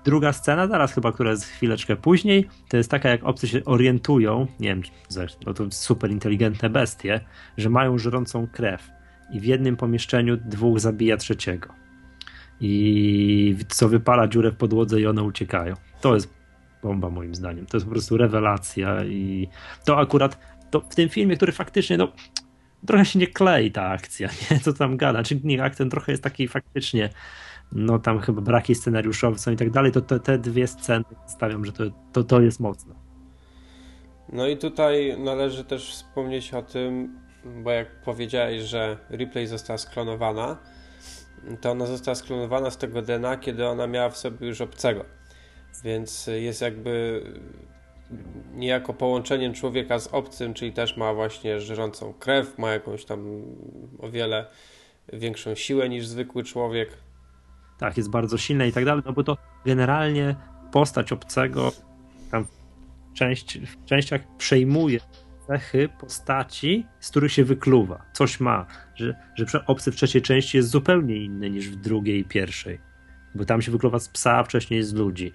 Druga scena, zaraz chyba, która jest chwileczkę później, to jest taka, jak obcy się orientują, nie wiem, no to super inteligentne bestie, że mają żrącą krew i w jednym pomieszczeniu dwóch zabija trzeciego. I co wypala dziurę w podłodze i one uciekają. To jest bomba moim zdaniem. To jest po prostu rewelacja i to akurat to w tym filmie, który faktycznie no trochę się nie klei ta akcja, nie? Co tam gada. Czy nie, akcent trochę jest taki faktycznie no tam chyba braki scenariuszowe są i tak dalej, to te, te dwie sceny stawiam, że to, to, to jest mocne. No i tutaj należy też wspomnieć o tym, bo jak powiedziałeś, że Ripley została sklonowana, to ona została sklonowana z tego DNA, kiedy ona miała w sobie już obcego. Więc jest jakby niejako połączeniem człowieka z obcym, czyli też ma właśnie żrącą krew, ma jakąś tam o wiele większą siłę niż zwykły człowiek. Tak, jest bardzo silne i tak dalej, no bo to generalnie postać obcego tam w, część, w częściach przejmuje cechy postaci, z których się wykluwa. Coś ma, że, że obcy w trzeciej części jest zupełnie inny niż w drugiej i pierwszej, bo tam się wykluwa z psa, a wcześniej z ludzi.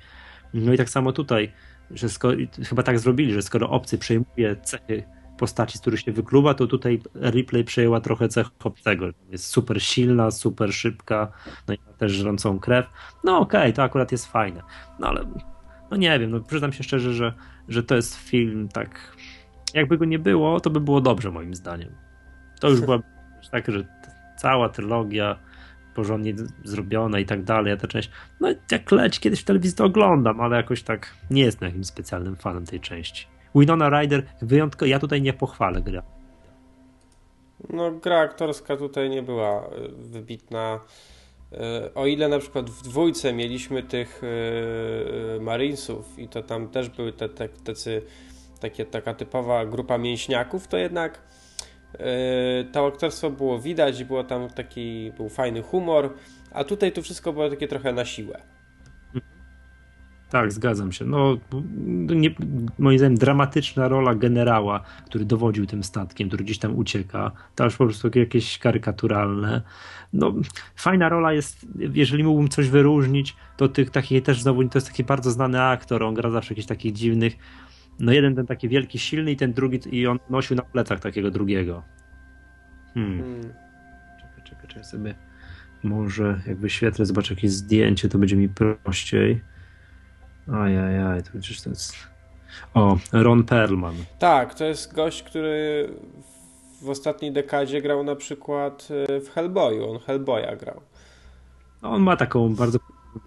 No i tak samo tutaj, że skoro, chyba tak zrobili, że skoro obcy przejmuje cechy postaci, z których się wykluwa, to tutaj Ripley przejęła trochę cech obcego. Jest super silna, super szybka, no i ma też żrącą krew. No okej, okay, to akurat jest fajne. No ale, no nie wiem, no przyznam się szczerze, że, że to jest film tak, jakby go nie było, to by było dobrze moim zdaniem. To już była tak, że cała trylogia porządnie zrobiona i tak dalej, a ta część, no jak leć kiedyś w telewizji to oglądam, ale jakoś tak nie jestem jakimś specjalnym fanem tej części. Winona Ryder wyjątkowo, ja tutaj nie pochwalę gry. No gra aktorska tutaj nie była e, wybitna. E, o ile na przykład w dwójce mieliśmy tych e, Marinesów i to tam też były te, te, tacy, takie, taka typowa grupa mięśniaków, to jednak to aktorstwo było widać, było tam taki, był fajny humor, a tutaj to wszystko było takie trochę na siłę. Tak, zgadzam się. No, nie, moim zdaniem dramatyczna rola generała, który dowodził tym statkiem, który gdzieś tam ucieka, to już po prostu jakieś karykaturalne. No, fajna rola jest, jeżeli mógłbym coś wyróżnić, to tych takich też znowu, to jest taki bardzo znany aktor, on gra zawsze jakichś takich dziwnych, no jeden ten taki wielki, silny i ten drugi, i on nosił na plecach takiego drugiego. Hmm. hmm. Czekaj, czekaj, czekaj sobie może jak wyświetlę, zobaczę jakieś zdjęcie, to będzie mi prościej. Ajajaj, to przecież to jest... O, Ron Perlman. Tak, to jest gość, który w ostatniej dekadzie grał na przykład e, w Hellboyu. On Hellboya grał. No, on ma taką bardzo,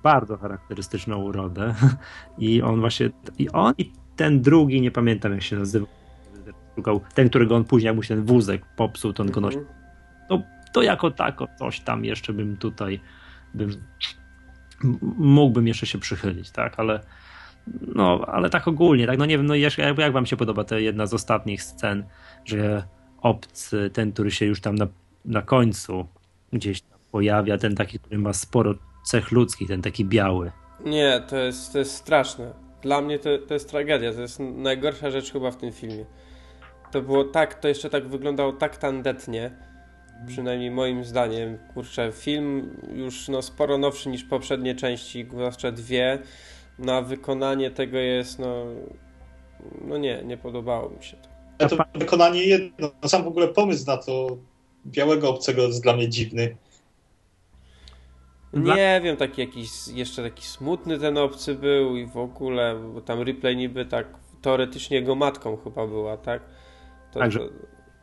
bardzo charakterystyczną urodę i on właśnie, i on i ten drugi, nie pamiętam jak się nazywał, ten, którego on później, jak mu się ten wózek popsuł, to on go nosił. To, to jako tako coś tam jeszcze bym tutaj bym mógłbym jeszcze się przychylić, tak, ale no, ale tak ogólnie, tak, no nie wiem, no jak, jak wam się podoba ta jedna z ostatnich scen, że obcy, ten, który się już tam na, na końcu gdzieś tam pojawia, ten taki, który ma sporo cech ludzkich, ten taki biały. Nie, to jest, to jest straszne. Dla mnie to, to jest tragedia, to jest najgorsza rzecz chyba w tym filmie. To było tak, to jeszcze tak wyglądało tak tandetnie, przynajmniej moim zdaniem, kurczę, film już no, sporo nowszy niż poprzednie części, zwłaszcza dwie, na wykonanie tego jest, no, no nie, nie podobało mi się to. Ja to wykonanie jedno, no, sam w ogóle pomysł na to białego obcego jest dla mnie dziwny. Nie wiem, taki jakiś, jeszcze taki smutny ten obcy był i w ogóle, bo tam replay niby tak teoretycznie jego matką chyba była, tak? To, Także... to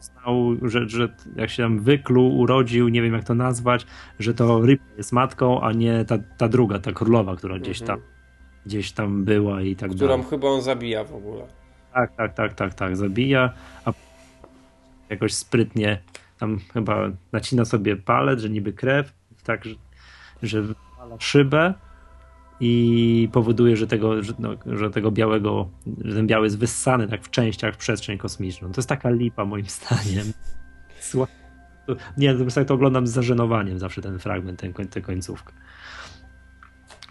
znał, że, że jak się tam wykluł, urodził, nie wiem jak to nazwać, że to Ripley jest matką, a nie ta, ta druga, ta królowa, która gdzieś tam mhm. gdzieś tam była i tak Którą dalej. chyba on zabija w ogóle. Tak, tak, tak, tak, tak, zabija, a jakoś sprytnie tam chyba nacina sobie palec, że niby krew, tak, że, wypala szybę i powoduje, że tego, że, no, że tego białego, że ten biały jest wyssany tak w częściach w przestrzeń kosmiczną. To jest taka lipa moim zdaniem. Nie, to, tak to oglądam z zażenowaniem zawsze ten fragment, tę ten, ten końcówkę.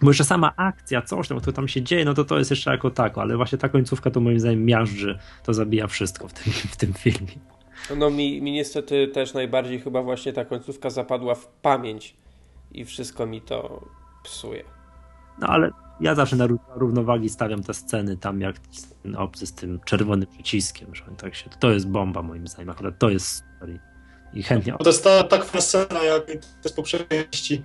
Bo jeszcze sama akcja, coś tam, co tam się dzieje, no to to jest jeszcze jako tako, ale właśnie ta końcówka to moim zdaniem miażdży, to zabija wszystko w tym, w tym filmie. No mi, mi niestety też najbardziej chyba właśnie ta końcówka zapadła w pamięć i wszystko mi to psuje. No ale ja zawsze na równowagi stawiam te sceny tam jak no, z tym czerwonym przyciskiem, że tak się, to jest bomba moim zdaniem, akurat to jest super i chętnie. To jest ta, ta scena jak z poprzedniej części,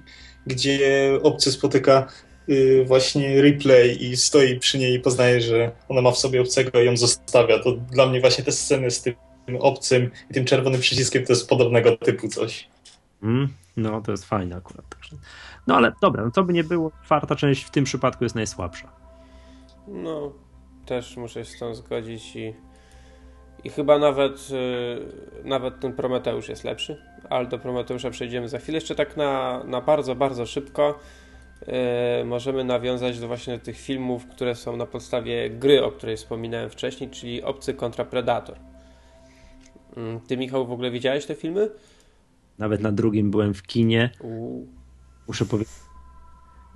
gdzie obcy spotyka y, właśnie replay i stoi przy niej i poznaje, że ona ma w sobie obcego i ją zostawia. To dla mnie właśnie te sceny z tym obcym i tym czerwonym przyciskiem to jest podobnego typu coś. Mm, no, to jest fajne akurat. No ale dobra, no to by nie było. Czwarta część w tym przypadku jest najsłabsza. No, też muszę się z tą zgodzić i, i chyba nawet, yy, nawet ten Prometeusz jest lepszy, ale do Prometeusza przejdziemy za chwilę. Jeszcze tak na, na bardzo, bardzo szybko yy, możemy nawiązać do właśnie tych filmów, które są na podstawie gry, o której wspominałem wcześniej, czyli Obcy kontra Predator. Yy, ty, Michał, w ogóle widziałeś te filmy? Nawet na drugim byłem w kinie. Muszę powiedzieć,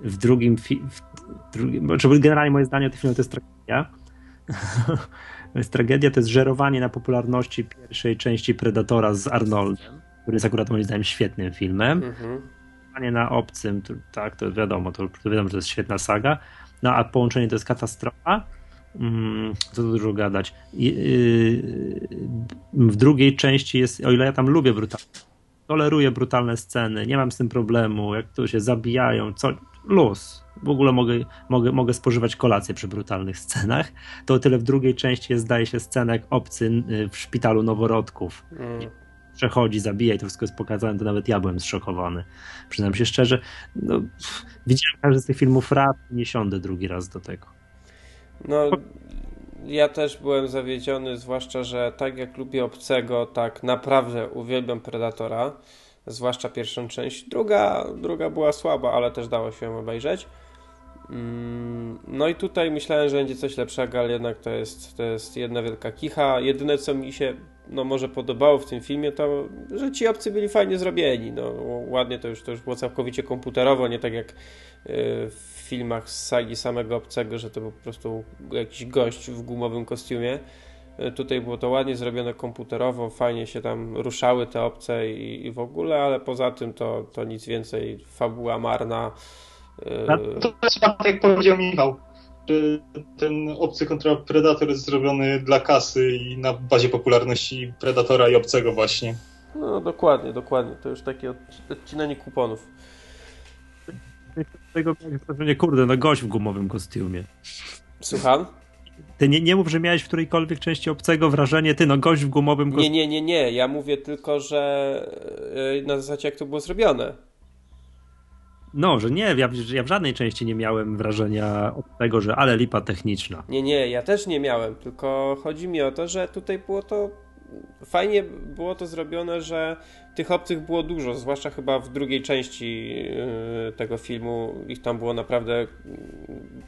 w drugim, fi- w drugim znaczy generalnie moje zdanie o tym filmie to jest tragedia. to jest tragedia, to jest żerowanie na popularności pierwszej części Predatora z Arnoldem, który jest akurat moim zdaniem świetnym filmem. Mhm. na obcym, to, tak, to wiadomo, to, to wiadomo, że to jest świetna saga. No a połączenie to jest katastrofa. Mm, co tu dużo gadać. I, yy, w drugiej części jest, o ile ja tam lubię brutalnie toleruję brutalne sceny, nie mam z tym problemu, jak tu się zabijają, co, luz. W ogóle mogę, mogę, mogę spożywać kolację przy brutalnych scenach. To o tyle w drugiej części jest, zdaje się, scena jak obcy y, w szpitalu noworodków. Mm. Przechodzi, zabija i to wszystko jest pokazane, to nawet ja byłem zszokowany. Przyznam się szczerze, no, widziałem każdy z tych filmów raz, nie siądę drugi raz do tego. No, ja też byłem zawiedziony, zwłaszcza, że tak jak lubię obcego, tak naprawdę uwielbiam Predatora, zwłaszcza pierwszą część. Druga, druga była słaba, ale też dało się ją obejrzeć. Mm, no i tutaj myślałem, że będzie coś lepszego, ale jednak to jest, to jest jedna wielka kicha. Jedyne, co mi się no, może podobało w tym filmie, to że ci obcy byli fajnie zrobieni. No, ładnie to już, to już było całkowicie komputerowo, nie tak jak y, w filmach z sagi samego obcego, że to po prostu jakiś gość w gumowym kostiumie. E, tutaj było to ładnie zrobione komputerowo, fajnie się tam ruszały te obce i, i w ogóle, ale poza tym to, to nic więcej, fabuła marna. E, to jest fakt, jak powiedział Michał, że ten obcy kontra Predator jest zrobiony dla kasy i na bazie popularności Predatora i obcego właśnie. No dokładnie, dokładnie. To już takie odcinanie kuponów tego wrażenie, kurde, no gość w gumowym kostiumie. Słucham? Ty nie, nie mów, że miałeś w którejkolwiek części obcego wrażenie, ty no gość w gumowym kostiumie. Nie, nie, nie, nie. Ja mówię tylko, że e, na zasadzie jak to było zrobione. No, że nie, ja, ja w żadnej części nie miałem wrażenia od tego, że ale lipa techniczna. Nie, nie, ja też nie miałem, tylko chodzi mi o to, że tutaj było to fajnie było to zrobione, że tych obcych było dużo, zwłaszcza chyba w drugiej części y, tego filmu. Ich tam było naprawdę mm,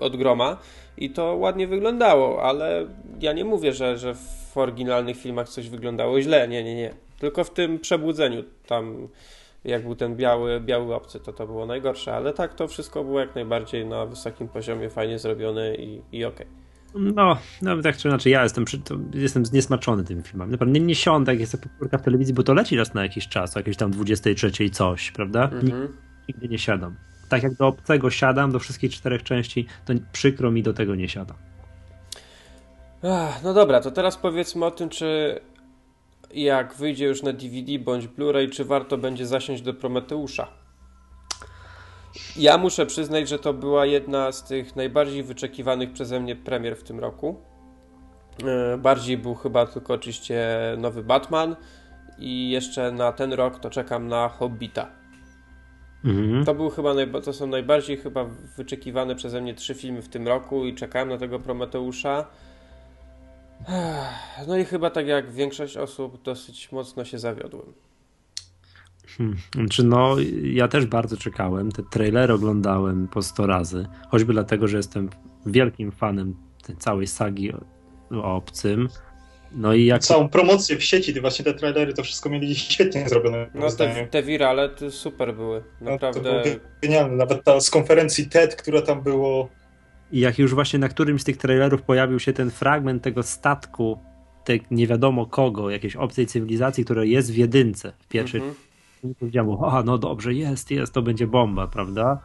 od groma i to ładnie wyglądało, ale ja nie mówię, że, że w oryginalnych filmach coś wyglądało źle. Nie, nie, nie. Tylko w tym przebudzeniu tam jak był ten biały, biały obcy, to to było najgorsze, ale tak to wszystko było jak najbardziej na wysokim poziomie, fajnie zrobione i, i okej. Okay. No, no tak czy inaczej, ja jestem, przy, jestem zniesmaczony tym filmem. Naprawdę nie, siądę, jak jest powtórka w telewizji, bo to leci raz na jakiś czas, o jakiejś tam 23 coś, prawda? Mhm. Nigdy nie siadam. Tak jak do obcego siadam, do wszystkich czterech części, to przykro mi do tego nie siadam. Ach, no dobra, to teraz powiedzmy o tym, czy jak wyjdzie już na DVD bądź Blu-ray, czy warto będzie zasiąść do Prometeusza. Ja muszę przyznać, że to była jedna z tych najbardziej wyczekiwanych przeze mnie premier w tym roku. E, bardziej był chyba tylko oczywiście nowy Batman i jeszcze na ten rok to czekam na Hobbita. Mhm. To był chyba to są najbardziej chyba wyczekiwane przeze mnie trzy filmy w tym roku i czekałem na tego Prometeusza. No i chyba tak jak większość osób dosyć mocno się zawiodłem. Hmm. Znaczy no, ja też bardzo czekałem. Te trailery oglądałem po 100 razy. Choćby dlatego, że jestem wielkim fanem tej całej sagi o obcym. No i jak... Całą promocję w sieci, ty właśnie te trailery, to wszystko mieli świetnie zrobione. No te, te wirale to super były, naprawdę. No, to było genialne, nawet ta z konferencji TED, która tam było... I jak już właśnie na którymś z tych trailerów pojawił się ten fragment tego statku, tej nie wiadomo kogo, jakiejś obcej cywilizacji, która jest w jedynce, w pierwszej... Mm -hmm. Powiedziałem, a no dobrze, jest, jest, to będzie bomba, prawda?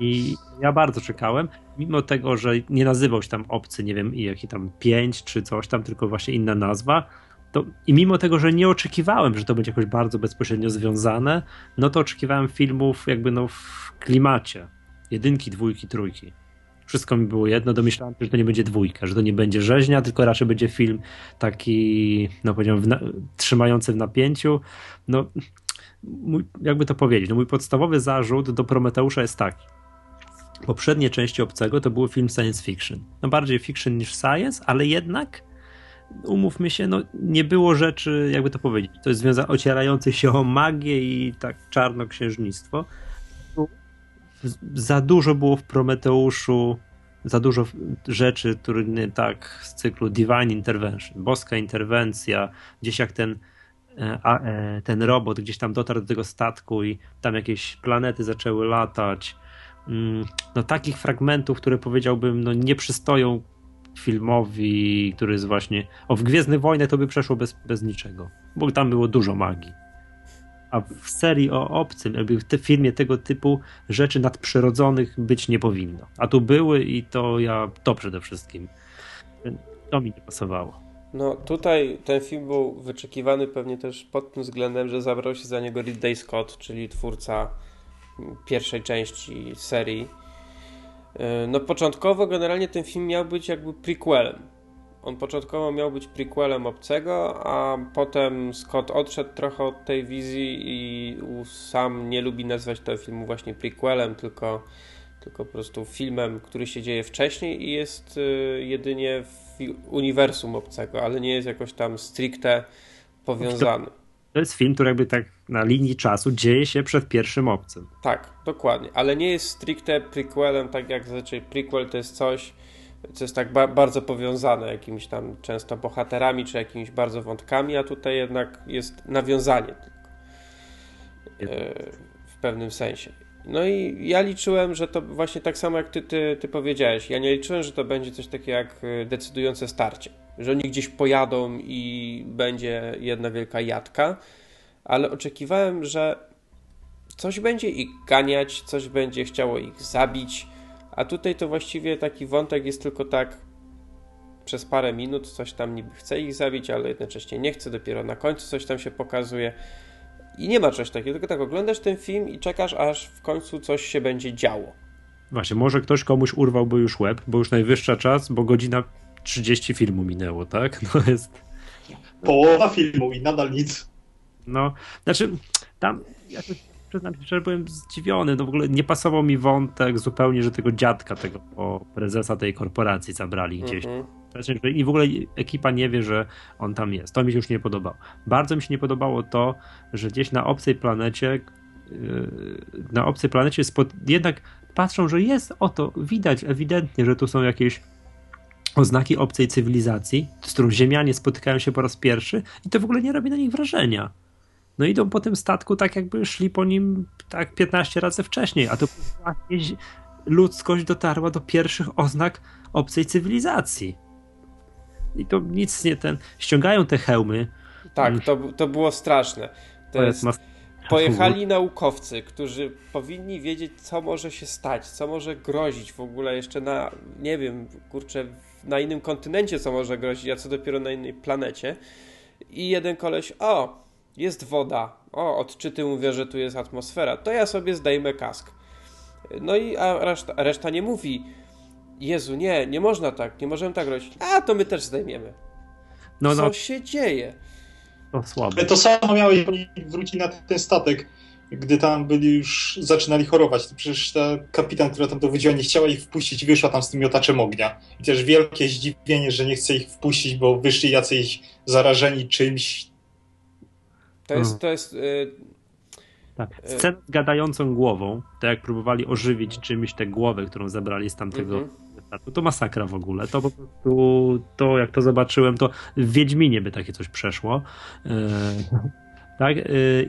I ja bardzo czekałem, mimo tego, że nie nazywał się tam obcy, nie wiem, jaki tam pięć czy coś tam, tylko właśnie inna nazwa. To, I mimo tego, że nie oczekiwałem, że to będzie jakoś bardzo bezpośrednio związane, no to oczekiwałem filmów jakby no w klimacie. Jedynki, dwójki, trójki. Wszystko mi było jedno, domyślałem się, że to nie będzie dwójka, że to nie będzie rzeźnia, tylko raczej będzie film taki, no powiedziałem, na, trzymający w napięciu. No, mój, jakby to powiedzieć, no mój podstawowy zarzut do Prometeusza jest taki poprzednie części Obcego to był film science fiction. No bardziej fiction niż science, ale jednak umówmy się, no nie było rzeczy, jakby to powiedzieć, to jest związane ocierających się o magię i tak czarnoksiężnictwo. Za dużo było w Prometeuszu, za dużo rzeczy, które tak z cyklu Divine Intervention, boska interwencja, gdzieś jak ten ten robot gdzieś tam dotarł do tego statku i tam jakieś planety zaczęły latać, Mm, no, takich fragmentów, które powiedziałbym, no, nie przystoją filmowi, który jest właśnie. O, w Wojny to by przeszło bez, bez niczego, bo tam było dużo magii. A w serii o obcym, w filmie tego typu rzeczy nadprzyrodzonych być nie powinno. A tu były i to ja to przede wszystkim. To mi nie pasowało. No tutaj ten film był wyczekiwany pewnie też pod tym względem, że zabrał się za niego Ridley Scott, czyli twórca pierwszej części serii. E, no początkowo generalnie ten film miał być jakby prequelem. On początkowo miał być prequelem Obcego, a potem Scott odszedł trochę od tej wizji i sam nie lubi nazywać tego filmu właśnie prequelem, tylko, tylko po prostu filmem, który się dzieje wcześniej i jest e, jedynie w uniwersum Obcego, ale nie jest jakoś tam stricte powiązany. To jest film, który jakby tak na linii czasu dzieje się przed pierwszym obcym. Tak, dokładnie, ale nie jest stricte prequelem, tak jak zazwyczaj prequel to jest coś, co jest tak ba bardzo powiązane jakimiś tam często bohaterami, czy jakimiś bardzo wątkami, a tutaj jednak jest nawiązanie tylko. E, w pewnym sensie. No i ja liczyłem, że to właśnie tak samo jak ty, ty, ty powiedziałeś. Ja nie liczyłem, że to będzie coś takiego jak e, decydujące starcie. Że oni gdzieś pojadą i będzie jedna wielka jadka, ale oczekiwałem, że coś będzie ich ganiać, coś będzie chciało ich zabić, a tutaj to właściwie taki wątek jest tylko tak przez parę minut, coś tam niby chce ich zabić, ale jednocześnie nie chce, dopiero na końcu coś tam się pokazuje. I nie ma czegoś takiego, tylko tak oglądasz ten film i czekasz, aż w końcu coś się będzie działo. Właśnie, może ktoś komuś urwałby już łeb, bo już najwyższa czas, bo godzina 30 filmu minęło, tak? No jest... Połowa filmu i nadal nic. No, znaczy, tam, ja przyznam się, że byłem zdziwiony, no w ogóle nie pasował mi wątek zupełnie, że tego dziadka, tego prezesa tej korporacji zabrali gdzieś. -hmm. I w ogóle ekipa nie wie, że on tam jest. To mi się już nie podobało. Bardzo mi się nie podobało to, że gdzieś na obcej planecie yy, na obcej planecie spod... jednak patrzą, że jest oto, widać ewidentnie, że tu są jakieś oznaki obcej cywilizacji, z którą Ziemianie spotykają się po raz pierwszy i to w ogóle nie robi na nich wrażenia. No idą po tym statku tak jakby szli po nim tak 15 razy wcześniej, a to ludzkość dotarła do pierwszych oznak obcej cywilizacji. I to nic nie ten. Ściągają te hełmy. Tak, to, to było straszne. To jest, pojechali naukowcy, którzy powinni wiedzieć, co może się stać, co może grozić w ogóle jeszcze na, nie wiem, kurczę, na innym kontynencie, co może grozić, a co dopiero na innej planecie. I jeden koleś, o, jest woda, o, odczyty mówią, że tu jest atmosfera, to ja sobie zdejmę kask. No i a reszta, reszta nie mówi, Jezu, nie, nie można tak, nie możemy tak robić. A, to my też zdejmiemy. No, Co no. się dzieje? To słabe. To samo miałeś wrócić na ten statek, gdy tam byli już, zaczynali chorować. To przecież ta kapitan, która tam dowodziła, nie chciała ich wpuścić, wyszła tam z tym miotaczem ognia. I też wielkie zdziwienie, że nie chce ich wpuścić, bo wyszli jacyś zarażeni czymś. To jest, hmm. to jest... Y Tak. Scena z gadającą głową, to jak próbowali ożywić czymś tę głowę, którą zabrali z tamtego mm -hmm. To masakra w ogóle. To po prostu, to jak to zobaczyłem, to w Wiedźminie by takie coś przeszło. Tak?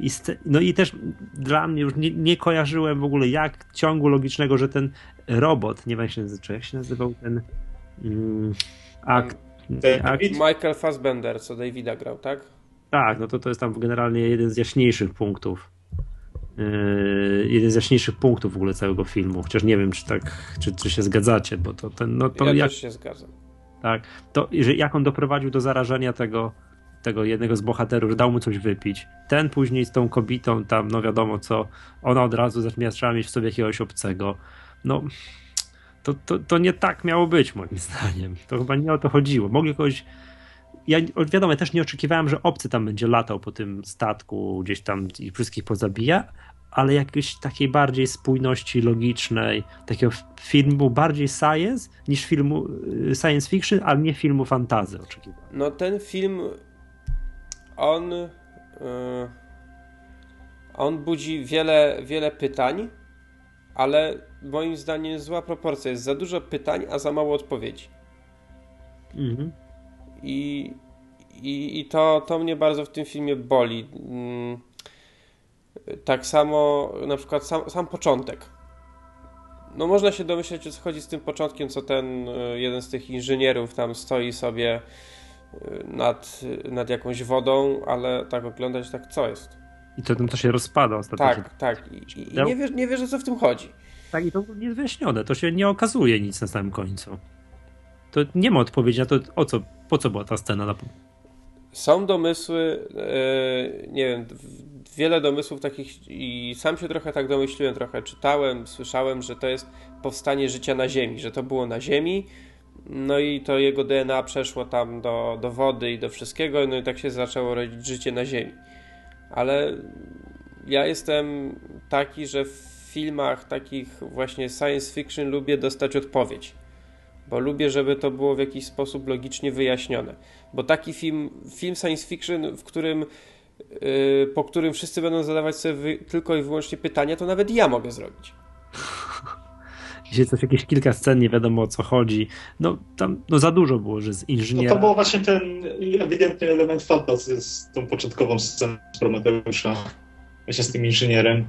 I no i też dla mnie już nie, nie, kojarzyłem w ogóle jak ciągu logicznego, że ten robot, nie wiem jak się, nazywa, jak się nazywał ten mm, akt, akt. Michael Fassbender, co Davida grał, tak? Tak, no to to jest tam generalnie jeden z jaśniejszych punktów. Yy, jeden z jaśniejszych punktów w ogóle całego filmu. Chociaż nie wiem, czy tak, czy, czy się zgadzacie, bo to ten. No to ja jak, też się zgadzam. Tak. To jak on doprowadził do zarażenia tego, tego jednego z bohaterów, że dał mu coś wypić. Ten później z tą kobietą tam, no wiadomo co, ona od razu zaczęła mieć w sobie jakiegoś obcego. No, to, to, to nie tak miało być moim zdaniem. To chyba nie o to chodziło. Mogli kogoś ja wiadomo, ja też nie oczekiwałem, że obcy tam będzie latał po tym statku, gdzieś tam i wszystkich pozabija, ale jakiejś takiej bardziej spójności logicznej, takiego filmu bardziej science niż filmu y, science fiction, ale nie filmu fantazy oczekiwałem. No ten film on yy, on budzi wiele, wiele pytań, ale moim zdaniem zła proporcja. Jest za dużo pytań, a za mało odpowiedzi. Mhm. I, i, i to, to mnie bardzo w tym filmie boli. Mm, tak samo na przykład sam, sam początek. No można się domyśleć, o co chodzi z tym początkiem, co ten e, jeden z tych inżynierów tam stoi sobie e, nad, nad jakąś wodą, ale tak oglądać, tak co jest. I to, to się rozpada ostatecznie. Tak, tak. I, i nie, wiesz, nie wiesz, o co w tym chodzi. Tak, i to nie jest wyjaśnione. To się nie okazuje nic na samym końcu. To nie ma odpowiedzi na to, o co, po co była ta scena. Na... Są domysły, e, nie wiem, wiele domysłów takich i sam się trochę tak domyśliłem, trochę czytałem, słyszałem, że to jest powstanie życia na Ziemi, że to było na Ziemi, no i to jego DNA przeszło tam do, do wody i do wszystkiego, no i tak się zaczęło rodzić życie na Ziemi. Ale ja jestem taki, że w filmach takich właśnie science fiction lubię dostać odpowiedź bo lubię, żeby to było w jakiś sposób logicznie wyjaśnione. Bo taki film, film science fiction, w którym, yy, po którym wszyscy będą zadawać sobie wy, tylko i wyłącznie pytania, to nawet ja mogę zrobić. Gdzie coś, jakieś kilka scen, nie wiadomo o co chodzi. No tam no, za dużo było, że z inżyniera... No to był właśnie ten ewidentny element fantasy z tą początkową sceną z Prometeusza. Właśnie z tym inżynierem.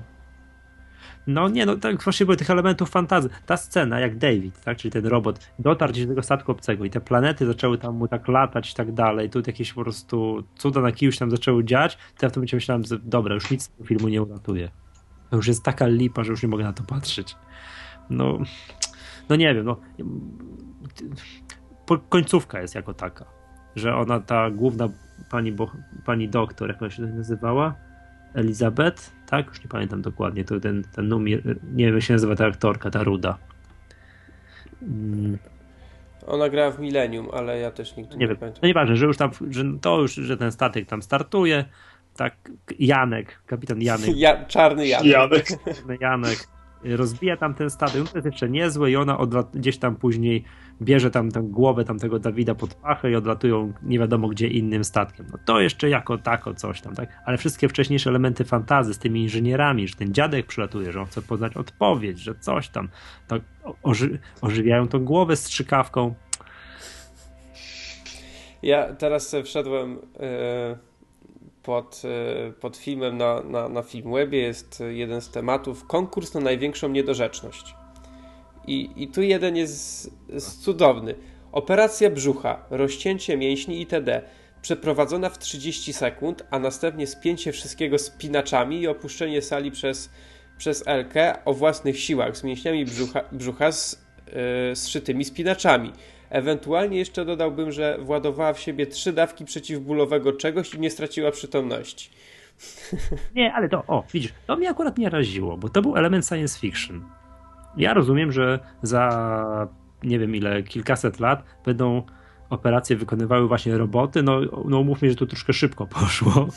No nie, no tak właśnie były tych elementów fantazy. Ta scena, jak David, tak, czyli ten robot, dotarł gdzieś do tego statku obcego i te planety zaczęły tam mu tak latać i tak dalej, tu jakieś po prostu cuda na kimś tam zaczęły dziać, to ja w tym momencie myślałem, że dobra, już nic z tego filmu nie uratuje. To już jest taka lipa, że już nie mogę na to patrzeć. No, no nie wiem, no końcówka jest jako taka, że ona, ta główna pani, bo, pani doktor, jak ona się nazywała? Elizabeth, tak? Już nie pamiętam dokładnie, to ten, ten numer, nie wiem jak się nazywa ta aktorka, ta ruda. Mm. Ona gra w Millennium, ale ja też nigdy nie, nie wiem. pamiętam. No nieważne, że już tam, że to już, że ten statek tam startuje, tak, Janek, kapitan Janek. Ja, czarny Janek. Janek. Janek rozbija tam ten stadion, to jest jeszcze niezłe i ona gdzieś tam później bierze tam tę głowę tamtego Dawida pod pachę i odlatują nie wiadomo gdzie innym statkiem. No to jeszcze jako tako coś tam, tak? Ale wszystkie wcześniejsze elementy fantazy z tymi inżynierami, że ten dziadek przylatuje, że on chce poznać odpowiedź, że coś tam, to oży ożywiają tą głowę strzykawką. Ja teraz wszedłem... Yy pod, e, pod filmem na, na, na Filmwebie jest jeden z tematów konkurs na największą niedorzeczność. I, i tu jeden jest, jest cudowny. Operacja brzucha, rozcięcie mięśni itd. Przeprowadzona w 30 sekund, a następnie spięcie wszystkiego spinaczami i opuszczenie sali przez, przez Elkę o własnych siłach z mięśniami brzucha, brzucha z, yy, zszytymi spinaczami. Ewentualnie jeszcze dodałbym, że władowała w siebie trzy dawki przeciwbólowego czegoś i nie straciła przytomności. Nie, ale to, o, widzisz, to mnie akurat nie raziło, bo to był element science fiction. Ja rozumiem, że za nie wiem ile, kilkaset lat będą operacje wykonywały właśnie roboty, no, no umówmy, że to troszkę szybko poszło.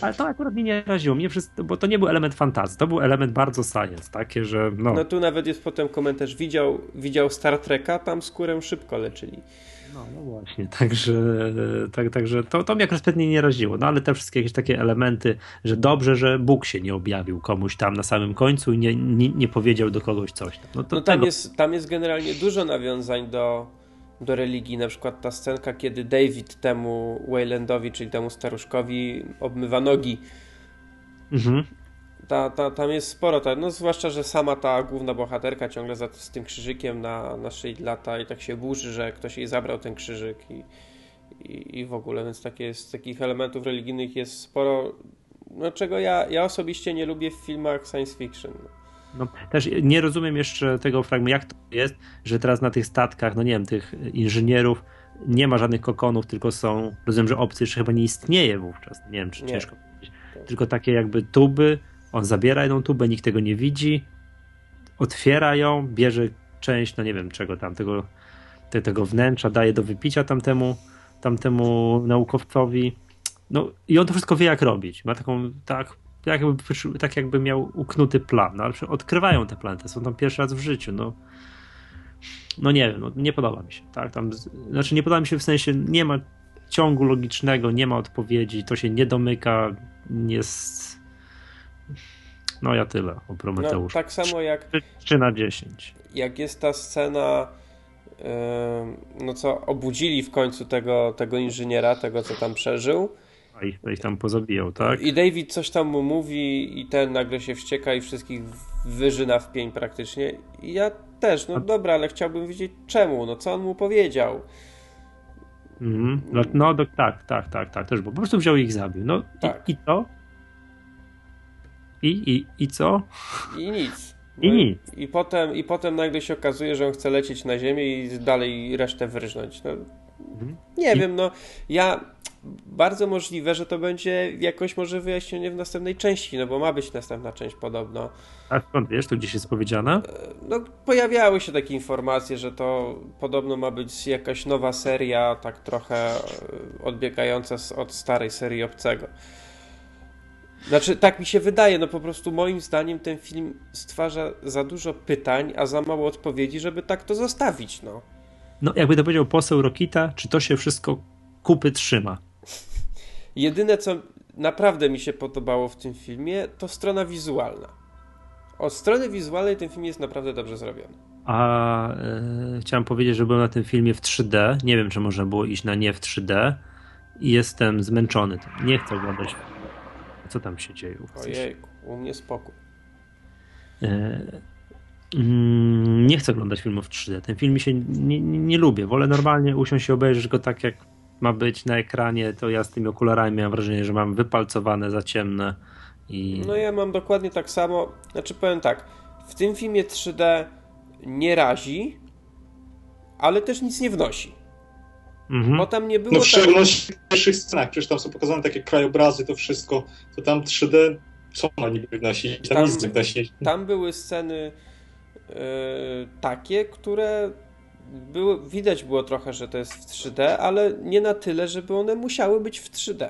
Ale to akurat mnie nie raziło, mnie wszystko, bo to nie był element fantazji, to był element bardzo science, takie, że no. No tu nawet jest potem komentarz, widział, widział Star Treka, tam skórę szybko leczyli. No, no właśnie, także, tak, także to, to mnie akurat pewnie nie raziło, no ale te wszystkie jakieś takie elementy, że dobrze, że Bóg się nie objawił komuś tam na samym końcu i nie, nie, nie powiedział do kogoś coś. No, to no tam, tego... jest, tam jest generalnie dużo nawiązań do, do religii, na przykład ta scenka, kiedy David temu Waylandowi, czyli temu staruszkowi obmywa nogi. Mhm. Ta, ta, tam jest sporo, ta, no zwłaszcza, że sama ta główna bohaterka ciągle za, z tym krzyżykiem na, na szyi lata i tak się burzy, że ktoś jej zabrał ten krzyżyk i, i, i w ogóle, więc takie jest, takich elementów religijnych jest sporo, no czego ja, ja osobiście nie lubię w filmach science fiction. No, też nie rozumiem jeszcze tego fragmentu, jak to jest, że teraz na tych statkach, no nie wiem, tych inżynierów nie ma żadnych kokonów, tylko są, rozumiem, że opcji jeszcze chyba nie istnieje wówczas, nie wiem, czy nie. ciężko powiedzieć, tylko takie jakby tuby, on zabiera jedną tubę, nikt tego nie widzi, otwiera ją, bierze część, no nie wiem czego tam, tego, te, tego wnętrza, daje do wypicia tamtemu, tamtemu naukowcowi, no i on to wszystko wie jak robić, ma taką, tak jakby, tak jakby miał uknuty plan. No, ale odkrywają te planety, są tam pierwszy raz w życiu. No, no nie wiem, no, nie podoba mi się. Tak? Tam, znaczy nie podoba mi się w sensie, nie ma ciągu logicznego, nie ma odpowiedzi, to się nie domyka, jest... No ja tyle o Prometeuszu. No, tak samo jak... 3 na 10. Jak jest ta scena no co, obudzili w końcu tego, tego inżyniera, tego co tam przeżył a ich, ich tam pozabijał, tak? I David coś tam mu mówi i ten nagle się wścieka i wszystkich wyżyna w pień praktycznie. I ja też, no dobra, ale chciałbym wiedzieć czemu, no co on mu powiedział. Mm, no, no tak, tak, tak, tak, też, bo po prostu wziął ich zabił. No tak. i, i co? I, i, I co? I nic. No I nic. I potem, I potem nagle się okazuje, że on chce lecieć na ziemię i dalej resztę wyrżnąć. No, mhm. Nie I... wiem, no ja bardzo możliwe, że to będzie jakoś może wyjaśnienie w następnej części, no bo ma być następna część podobno. A skąd wiesz, to gdzieś jest powiedziane? E, no pojawiały się takie informacje, że to podobno ma być jakaś nowa seria, tak trochę e, odbiegająca od starej serii Obcego. Znaczy, tak mi się wydaje, no po prostu moim zdaniem ten film stwarza za dużo pytań, a za mało odpowiedzi, żeby tak to zostawić, no. No, jakby to powiedział poseł Rokita, czy to się wszystko kupy trzyma? Jedyne, co naprawdę mi się podobało w tym filmie, to strona wizualna. Od strony wizualnej ten film jest naprawdę dobrze zrobiony. A e, chciałem powiedzieć, że byłem na tym filmie w 3D. Nie wiem, czy można było iść na nie w 3D. I jestem zmęczony. Nie chcę oglądać. Co tam się dzieje? Ojej, u mnie spokój. E, mm, nie chcę oglądać filmów w 3D. Ten film mi się nie, nie, nie lubię. Wolę normalnie usiąść i obejrzeć go tak, jak ma być na ekranie, to ja z tymi okularami mam wrażenie, że mam wypalcowane za ciemne. I... No ja mam dokładnie tak samo. Znaczy powiem tak, w tym filmie 3D nie razi, ale też nic nie wnosi. Mhm. Bo tam nie było. No w szczególności tak... w pierwszych scenach, przecież tam są pokazane takie krajobrazy, to wszystko, to tam 3D co ma niby wnosić? Tam, tam nic nie wnosi. Tam były sceny yy, takie, które było, widać było trochę, że to jest w 3D, ale nie na tyle, żeby one musiały być w 3D.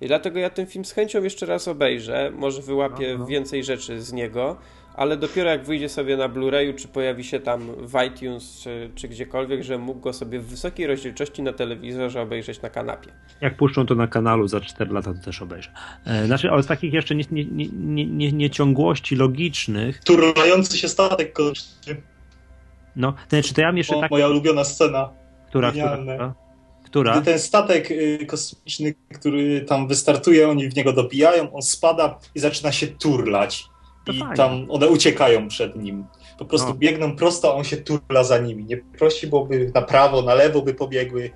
I dlatego ja ten film z chęcią jeszcze raz obejrzę, może wyłapię no, no. więcej rzeczy z niego, ale dopiero jak wyjdzie sobie na Blu-rayu, czy pojawi się tam w iTunes, czy, czy gdziekolwiek, że mógł go sobie w wysokiej rozdzielczości na telewizorze obejrzeć na kanapie. Jak puszczą to na kanalu za 4 lata, to też obejrzę. E, znaczy, ale z takich jeszcze nieciągłości nie, nie, nie, nieciągłości logicznych... Turlający się statek kosmiczny. No, ten, czy to ja mam jeszcze o, tak... Moja ulubiona scena. Która, która, która? Gdy ten statek y, kosmiczny, który tam wystartuje, oni w niego dobijają, on spada i zaczyna się turlać. To I fajnie. tam one uciekają przed nim. Po prostu no. biegną prosto, a on się turla za nimi. Nie prosi, bo na prawo, na lewo by pobiegły.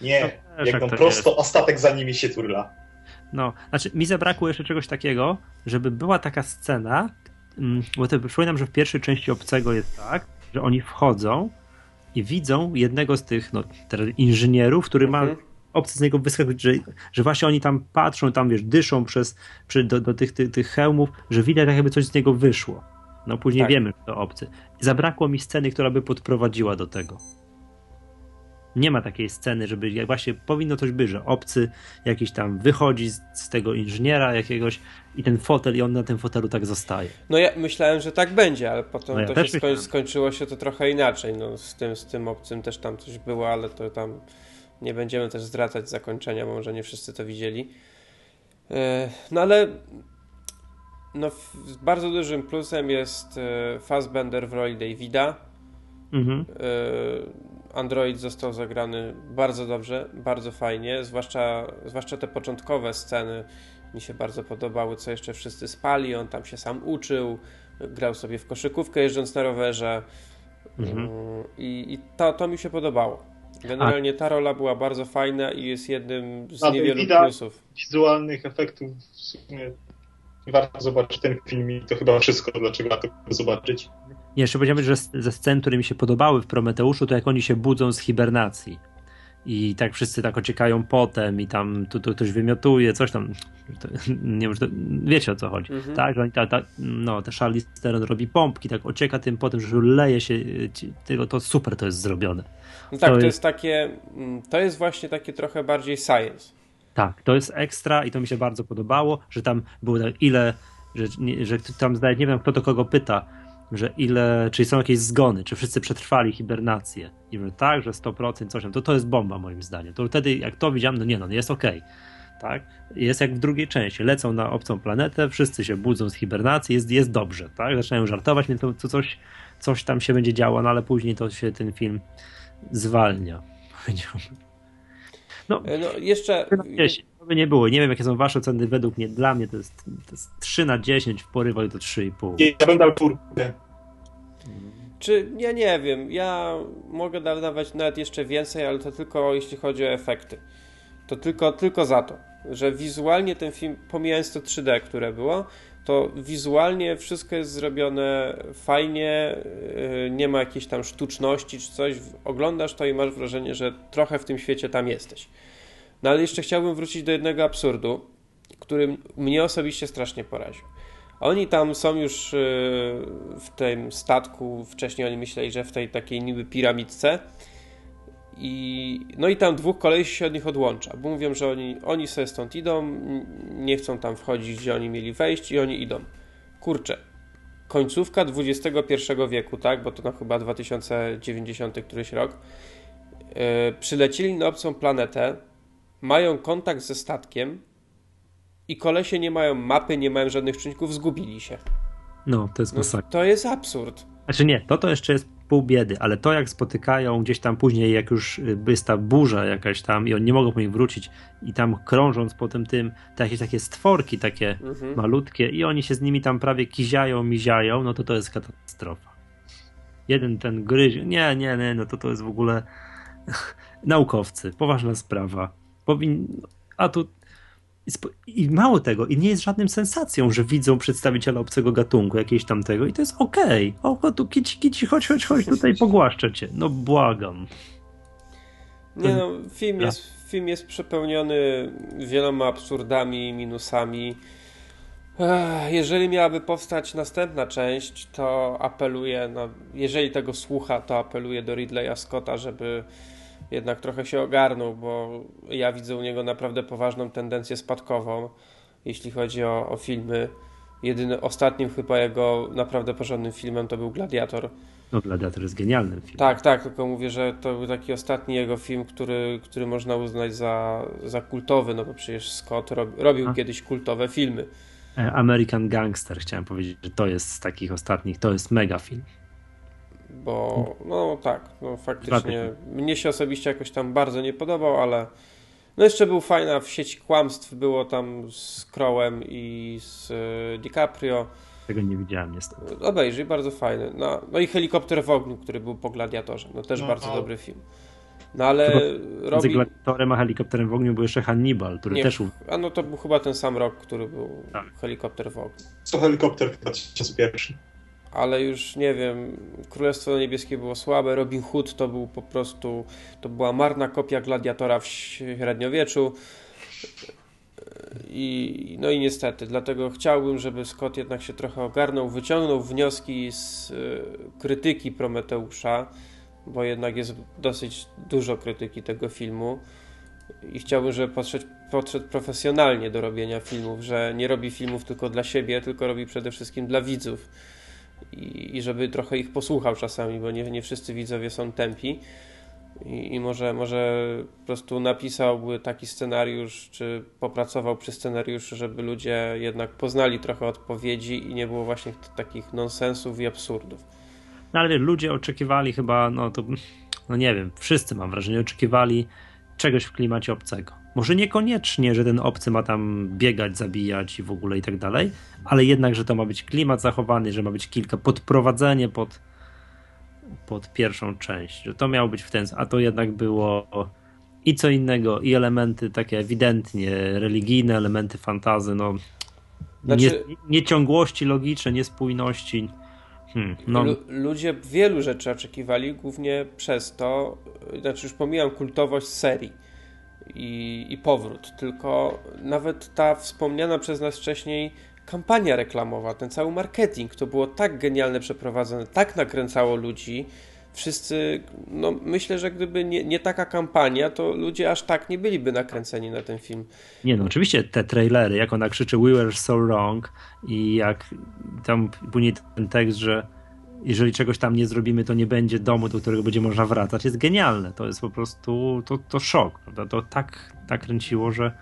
Nie, no, biegną prosto, jest. a statek za nimi się turla. No, znaczy mi zabrakło jeszcze czegoś takiego, żeby była taka scena, mm, bo to przypominam, że w pierwszej części Obcego jest tak, że oni wchodzą i widzą jednego z tych no, inżynierów, który ma opcję z niego wyskakać, że, że właśnie oni tam patrzą, tam wiesz, dyszą przez, przy, do, do tych, tych, tych hełmów, że widać jakby coś z niego wyszło. No później tak. wiemy, że to obcy. Zabrakło mi sceny, która by podprowadziła do tego. Nie ma takiej sceny, żeby jak właśnie powinno coś być, że obcy jakiś tam wychodzi z, z tego inżyniera jakiegoś i ten fotel i on na tym fotelu tak zostaje. No ja myślałem, że tak będzie, ale potem no ja to się skoń, skończyło się to trochę inaczej. No, z, tym, z tym obcym też tam coś było, ale to tam nie będziemy też zdradzać zakończenia, może nie wszyscy to widzieli. E, no ale no, bardzo dużym plusem jest e, Fassbender w roli Davida. Mhm. E, Android został zagrany bardzo dobrze, bardzo fajnie, zwłaszcza, zwłaszcza te początkowe sceny mi się bardzo podobały, co jeszcze wszyscy spali, on tam się sam uczył, grał sobie w koszykówkę jeżdżąc na rowerze mhm. Mm, i, i to, to mi się podobało. Generalnie ta rola była bardzo fajna i jest jednym z A, niewielu plusów. wizualnych efektów w sumie warto zobaczyć ten film i to chyba wszystko, dlaczego warto zobaczyć. Jeszcze powiedziałem, że ze scen, które mi się podobały w Prometeuszu, to jak oni się budzą z hibernacji i tak wszyscy tak ociekają potem i tam tu, tu ktoś wymiotuje, coś tam, to, nie wiem, to, wiecie o co chodzi, mhm. tak, oni ta, ta, no, te Charlize Theron robi pompki, tak ocieka tym potem, że leje się, tylko to super to jest zrobione. No tak, to, to jest, takie, mm, to jest właśnie takie trochę bardziej science. Tak, to jest ekstra i to mi się bardzo podobało, że tam było tak ile, że, że tam zdaje, nie wiem kto do kogo pyta, że ile, czyli są jakieś zgony, czy wszyscy przetrwali hibernację. I że tak, że 100% coś tam, to to jest bomba moim zdaniem. To wtedy jak to widziałem, no nie no, jest okej. Okay. Tak? Jest jak w drugiej części. Lecą na obcą planetę, wszyscy się budzą z hibernacji, jest, jest dobrze, tak? Zaczynają żartować, więc to, to coś, coś tam się będzie działo, no ale później to się ten film zwalnia. No, e, no jeszcze. To by nie było. Nie wiem, jakie są wasze oceny. Według mnie, dla mnie to jest, to jest 3 na 10, w porywach to 3,5. Ja bym dał czwórkę. Czy ja nie wiem, ja mogę dawać nawet jeszcze więcej, ale to tylko jeśli chodzi o efekty. To tylko, tylko za to, że wizualnie ten film, pomijając to 3D, które było, to wizualnie wszystko jest zrobione fajnie, yy, nie ma jakiejś tam sztuczności czy coś. Oglądasz to i masz wrażenie, że trochę w tym świecie tam jesteś. No ale jeszcze chciałbym wrócić do jednego absurdu, który mnie osobiście strasznie poraził. Oni tam są już yy, w tym statku, wcześniej oni myśleli, że w tej takiej niby piramidce. I, no i tam dwóch kolesi się od nich odłącza, bo mówią, że oni, oni sobie stąd idą, nie chcą tam wchodzić, gdzie oni mieli wejść i oni idą. Kurczę, końcówka XXI wieku, tak, bo to na chyba 2090 któryś rok, yy, przylecieli na obcą planetę, mają kontakt ze statkiem i kolesie nie mają mapy, nie mają żadnych czynników, zgubili się. No, to jest masakra. No, to jest absurd. Znaczy nie, to to jeszcze jest pół biedy, ale to jak spotykają gdzieś tam później, jak już jest ta burza jakaś tam i oni nie mogą po nich wrócić i tam krążąc po tym tym, to jakieś takie stworki takie mhm. malutkie i oni się z nimi tam prawie kiziają, miziają, no to to jest katastrofa. Jeden ten gryzie, nie, nie, nie, no to to jest w ogóle naukowcy, poważna sprawa. Powin... A tu i mało tego, i nie jest żadnym sensacją, że widzą przedstawiciela obcego gatunku, jakiegoś tamtego, i to jest okej. Okay. O, tu kici, kici, chodź, chodź, chodź, tutaj pogłaszczę cię. No błagam. Nie no, film jest, film jest przepełniony wieloma absurdami, minusami. Jeżeli miałaby powstać następna część, to apeluję, no, jeżeli tego słucha, to apeluję do Ridleya Scotta, żeby jednak trochę się ogarnął, bo ja widzę u niego naprawdę poważną tendencję spadkową, jeśli chodzi o, o filmy. Jedyny, ostatnim chyba jego naprawdę porządnym filmem to był Gladiator. No, Gladiator jest genialnym filmem. Tak, tak, tylko mówię, że to był taki ostatni jego film, który, który można uznać za, za kultowy, no bo przecież Scott rob, robił A? kiedyś kultowe filmy. E, American Gangster, chciałem powiedzieć, że to jest z takich ostatnich, to jest mega film bo no tak, no faktycznie mnie się osobiście jakoś tam bardzo nie podobał, ale no jeszcze był fajna w sieci kłamstw, było tam z Crowem i z e, DiCaprio. Tego nie widziałem niestety. Obejrzyj, bardzo fajny. No, no i Helikopter w ogniu, który był po Gladiatorze, no też no, bardzo no. dobry film. No ale chyba robi... Gladiatorem a Helikopterem w ogniu był jeszcze Hannibal, który nie, też... A no to był chyba ten sam rok, który był tak. Helikopter w ogniu. Co Helikopter 2001 ale już nie wiem, Królestwo Niebieskie było słabe, Robin Hood to był po prostu, to była marna kopia Gladiatora w średniowieczu. I no i niestety, dlatego chciałbym, żeby Scott jednak się trochę ogarnął, wyciągnął wnioski z y, krytyki Prometeusza, bo jednak jest dosyć dużo krytyki tego filmu. I chciałbym, żeby podszedł, podszedł profesjonalnie do robienia filmów, że nie robi filmów tylko dla siebie, tylko robi przede wszystkim dla widzów i, żeby trochę ich posłuchał czasami, bo nie, nie wszyscy widzowie są tępi i, i może, może po prostu napisałby taki scenariusz, czy popracował przy scenariuszu, żeby ludzie jednak poznali trochę odpowiedzi i nie było właśnie takich nonsensów i absurdów. No ale ludzie oczekiwali chyba, no to, no nie wiem, wszyscy mam wrażenie, oczekiwali czegoś w klimacie obcego. Może niekoniecznie, że ten obcy ma tam biegać, zabijać i w ogóle i tak dalej, ale jednak, że to ma być klimat zachowany, że ma być kilka podprowadzenie pod, pod pierwszą część, że to miało być w ten a to jednak było i co innego, i elementy takie ewidentnie religijne, elementy fantazy, no znaczy... nie, nieciągłości logiczne, niespójności. Hmm, no. Ludzie wielu rzeczy oczekiwali, głównie przez to, znaczy już pomijam kultowość serii i, i powrót, tylko nawet ta wspomniana przez nas wcześniej kampania reklamowa, ten cały marketing, to było tak genialne przeprowadzone, tak nakręcało ludzi. Wszyscy, no myślę, że gdyby nie, nie taka kampania, to ludzie aż tak nie byliby nakręceni na ten film. Nie, no oczywiście te trailery, jak ona krzyczy We were so wrong i jak tam później ten tekst, że jeżeli czegoś tam nie zrobimy, to nie będzie domu, do którego będzie można wracać, jest genialne. To jest po prostu, to, to szok, prawda? To tak, tak kręciło, że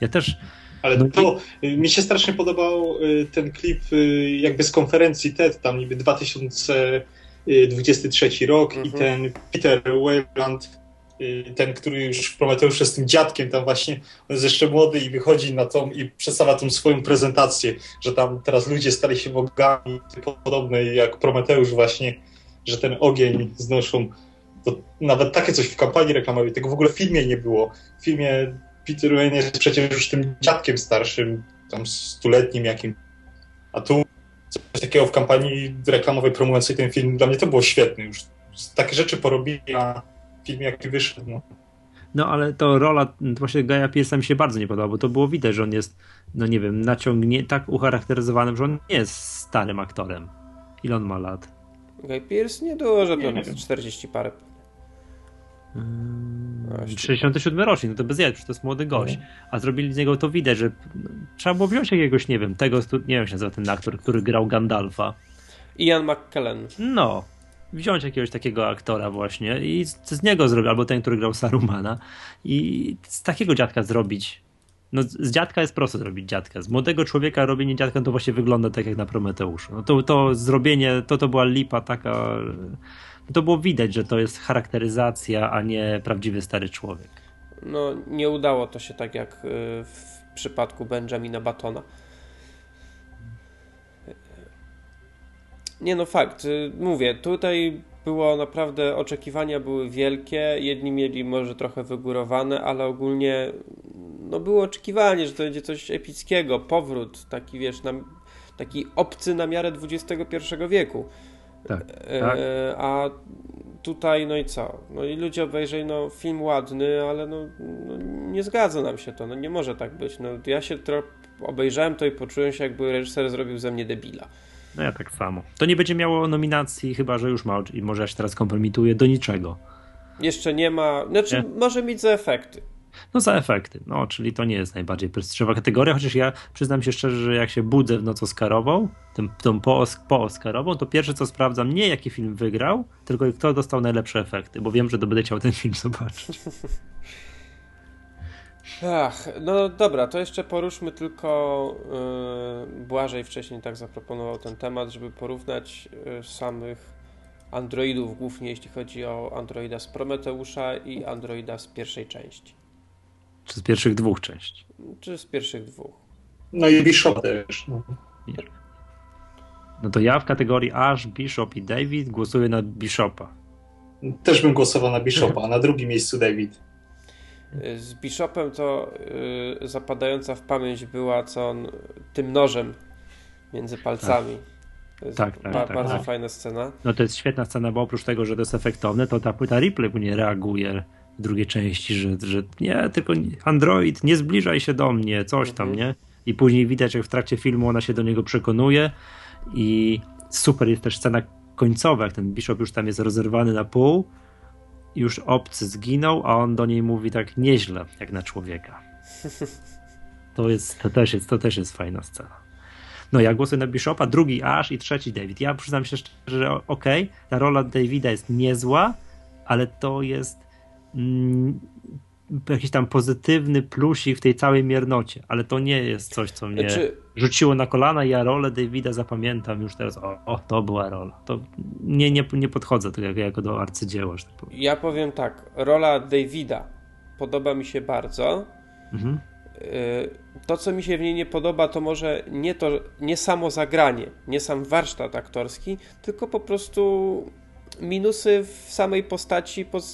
ja też ale no to i... mi się strasznie podobał y, ten klip y, jakby z konferencji TED, tam niby 2023 rok mhm. i ten Peter Wayland, y, ten, który już w Prometeusze z tym dziadkiem tam właśnie, on jest jeszcze młody i wychodzi na tą i przedstawia tą swoją prezentację, że tam teraz ludzie stali się bogami, podobne jak Prometeusz właśnie, że ten ogień znoszą. To nawet takie coś w kampanii reklamowej, tego w ogóle w filmie nie było. W filmie Peter Wayne jest przecież już tym dziadkiem starszym, tam stuletnim jakim. A tu coś takiego w kampanii reklamowej promującej ten film, dla mnie to było świetne. Już takie rzeczy porobili na filmie, jaki wyszedł. No. No ale to rola właśnie Gaja Pierce'a mi się bardzo nie podoba, bo to było widać, że on jest, no nie wiem, naciągnie tak ucharakteryzowanym, że on nie jest starym aktorem. Ile on ma lat? Guy Pierce nie dużo, to jest 40 parę. Hmm, 67 rocznik, no to bez jaj, to jest młody gość. No. A zrobili z niego to widać, że trzeba było wziąć jakiegoś, nie wiem, tego, nie wiem jak się nazywa ten aktor, który grał Gandalfa. Ian McKellen. No, wziąć jakiegoś takiego aktora właśnie i z, niego zrobić, albo ten, który grał Sarumana i z takiego dziadka zrobić no z dziadka jest prosto zrobić dziadka. Z młodego człowieka robienie dziadka to właśnie wygląda tak jak na Prometeuszu. No to, to zrobienie, to to była lipa taka to było widać, że to jest charakteryzacja, a nie prawdziwy stary człowiek. No, nie udało to się tak jak y, w przypadku Benjamina Batona. Nie no, fakt. Y, mówię, tutaj było naprawdę, oczekiwania były wielkie. Jedni mieli może trochę wygórowane, ale ogólnie no było oczekiwanie, że to będzie coś epickiego, powrót, taki wiesz, na, taki obcy na miarę XXI wieku. Tak, e, tak. A tutaj, no i co? No i ludzie obejrzeli, no film ładny, ale no, no, nie zgadza nam się to, no nie może tak być. No ja się trochę obejrzałem to i poczułem się, jakby reżyser zrobił ze mnie debila. No ja tak samo. To nie będzie miało nominacji, chyba że już ma, i może ja się teraz kompromituję, do niczego. Jeszcze nie ma, znaczy nie? może mieć za efekty. No za efekty, no czyli to nie jest najbardziej prestiżowa kategoria, chociaż ja przyznam się szczerze, że jak się budzę w noc Oscarową, tą, tą po, po Oscarową, to pierwsze co sprawdzam nie jaki film wygrał, tylko kto dostał najlepsze efekty, bo wiem, że to będę chciał ten film zobaczyć. Ach, no dobra, to jeszcze poruszmy tylko yy, Błażej wcześniej tak zaproponował ten temat, żeby porównać yy, samych Androidów, głównie jeśli chodzi o Androida z Prometeusza i Androida z pierwszej części. Czy z pierwszych dwóch części? Czy z pierwszych dwóch. No i Bishop też. No. no to ja w kategorii Ash, Bishop i David głosuję na Bishopa. Też bym głosował na Bishopa, a na drugim miejscu David. Z Bishopem to yy, zapadająca w pamięć była, co on tym nożem między palcami. Tak. tak, tak, ba tak, Bardzo tak. fajna scena. No to jest świetna scena, bo oprócz tego, że to jest efektowne, to ta płyta Ripley nie reaguje w drugiej części, że, że nie, tylko Android, nie zbliżaj się do mnie, coś tam, mhm. nie? I później widać, jak w trakcie filmu ona się do niego przekonuje i super jest też scena końcowa, jak ten Bishop już tam jest rozerwany na pół już obcy zginął, a on do niej mówi tak nieźle, jak na człowieka. To, jest, to, też, jest, to też jest fajna scena. No ja głosuję na Bishopa, drugi Ash i trzeci David. Ja przyznam się szczerze, że okej, okay, ta rola Davida jest niezła, ale to jest mm, jakiś tam pozytywny plusik w tej całej miernocie, ale to nie jest coś, co mnie znaczy... rzuciło na kolana. Ja rolę Davida zapamiętam już teraz. O, o to była rola. To nie, nie, nie podchodzę tego jako do arcydzieła. Tak powiem. Ja powiem tak, rola Davida podoba mi się bardzo. Mhm. Y, to, co mi się w niej nie podoba, to może nie to, nie samo zagranie, nie sam warsztat aktorski, tylko po prostu minusy w samej postaci pod,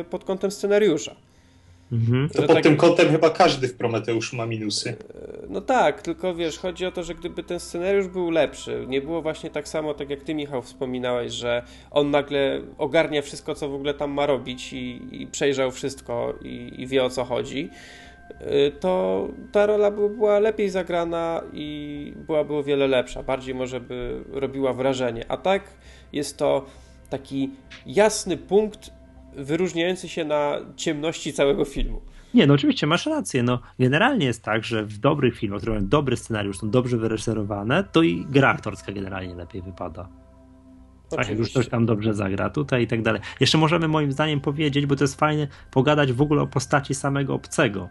y, pod kątem scenariusza. Mhm. To pod tak, tym kątem chyba każdy w Prometeusz ma minusy. Y, no tak, tylko wiesz, chodzi o to, że gdyby ten scenariusz był lepszy, nie było właśnie tak samo, tak jak ty Michał wspominałeś, że on nagle ogarnia wszystko, co w ogóle tam ma robić i, i przejrzał wszystko i, i wie o co chodzi, Y, to ta rola by była lepiej zagrana i byłaby o wiele lepsza. Bardziej może by robiła wrażenie. A tak jest to taki jasny punkt wyróżniający się na ciemności całego filmu. Nie, no oczywiście masz rację. No, generalnie jest tak, że w dobrych filmach, które mają dobry scenariusz, są dobrze wyreżyserowane, to i gra aktorska generalnie lepiej wypada. Tak, jak już ktoś tam dobrze zagra tutaj i tak dalej. Jeszcze możemy moim zdaniem powiedzieć, bo to jest fajne, pogadać w ogóle o postaci samego obcego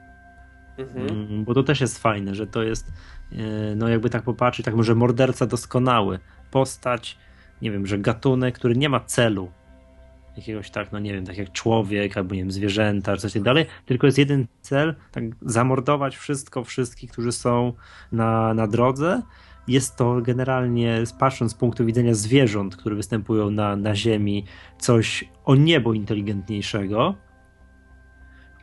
Mhm. Mm, bo to też jest fajne, że to jest, e, no jakby tak popatrzeć, tak może morderca doskonały, postać, nie wiem, że gatunek, który nie ma celu, jakiegoś tak, no nie wiem, tak jak człowiek, albo nie wiem, zwierzęta, czy coś tak dalej, tylko jest jeden cel, tak zamordować wszystko, wszystkich, którzy są na, na drodze. Jest to generalnie, patrząc z punktu widzenia zwierząt, które występują na, na Ziemi, coś o niebo inteligentniejszego,